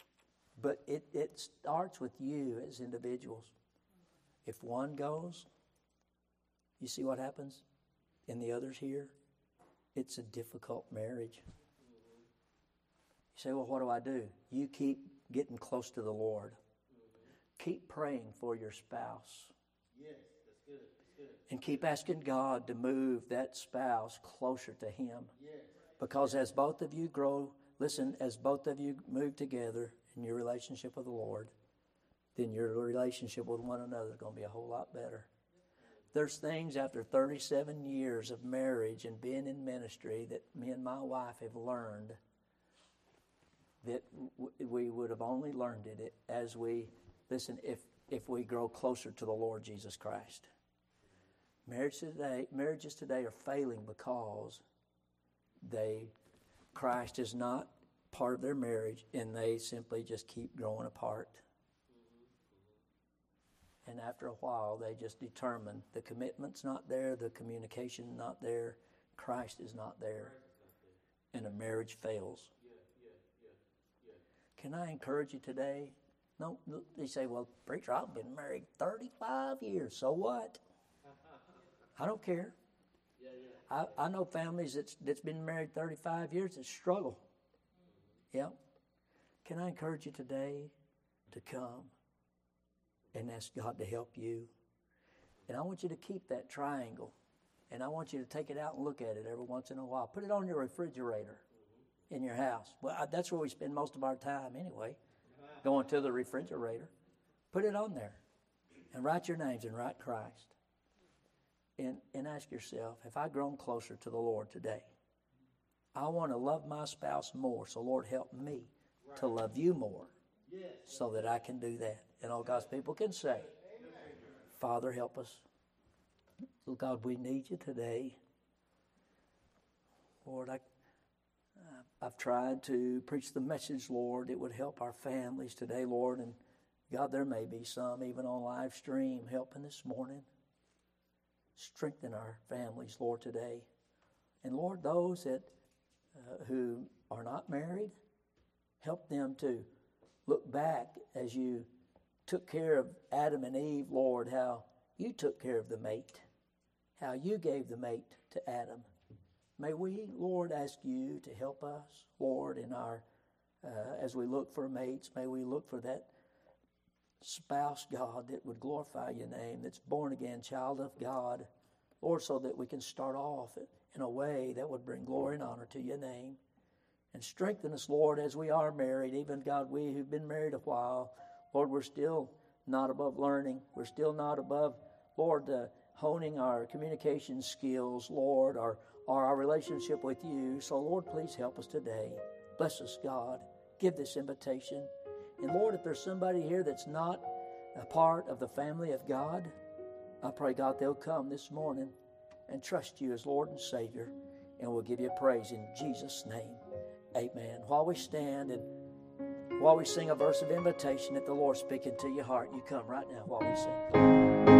but it, it starts with you as individuals. If one goes, you see what happens? And the others here? It's a difficult marriage. You say, well, what do I do? You keep getting close to the Lord. Keep praying for your spouse. Yes, that's good. That's good. And keep asking God to move that spouse closer to Him. Because as both of you grow, listen, as both of you move together in your relationship with the Lord, then your relationship with one another is going to be a whole lot better. There's things after 37 years of marriage and being in ministry that me and my wife have learned that we would have only learned it as we listen if if we grow closer to the Lord Jesus Christ. Marriage today, marriages today are failing because they Christ is not part of their marriage and they simply just keep growing apart. And after a while, they just determine the commitment's not there, the communication not there, Christ is not there, and a marriage fails. Can I encourage you today? No, they say, well, preacher, I've been married 35 years. So what? I don't care. I, I know families that's, that's been married 35 years that struggle. Yep. Can I encourage you today to come and ask God to help you? And I want you to keep that triangle. And I want you to take it out and look at it every once in a while. Put it on your refrigerator in your house. Well, that's where we spend most of our time anyway, going to the refrigerator. Put it on there and write your names and write Christ. And, and ask yourself, have I grown closer to the Lord today? I want to love my spouse more, so Lord, help me to love you more so that I can do that. And all God's people can say, Father, help us. So God, we need you today. Lord, I, I've tried to preach the message, Lord. It would help our families today, Lord. And God, there may be some even on live stream helping this morning. Strengthen our families, Lord, today. And Lord, those that uh, who are not married, help them to look back as you took care of Adam and Eve, Lord, how you took care of the mate, how you gave the mate to Adam. May we, Lord, ask you to help us, Lord, in our uh, as we look for mates. May we look for that spouse, God, that would glorify your name, that's born again, child of God, Lord, so that we can start off in a way that would bring glory and honor to your name. And strengthen us, Lord, as we are married. Even, God, we who've been married a while, Lord, we're still not above learning. We're still not above, Lord, uh, honing our communication skills, Lord, or, or our relationship with you. So, Lord, please help us today. Bless us, God. Give this invitation. And, Lord, if there's somebody here that's not a part of the family of God, I pray, God, they'll come this morning and trust you as Lord and Savior. And we'll give you praise in Jesus' name. Amen. While we stand and while we sing a verse of invitation, if the Lord's speaking to your heart, you come right now while we sing.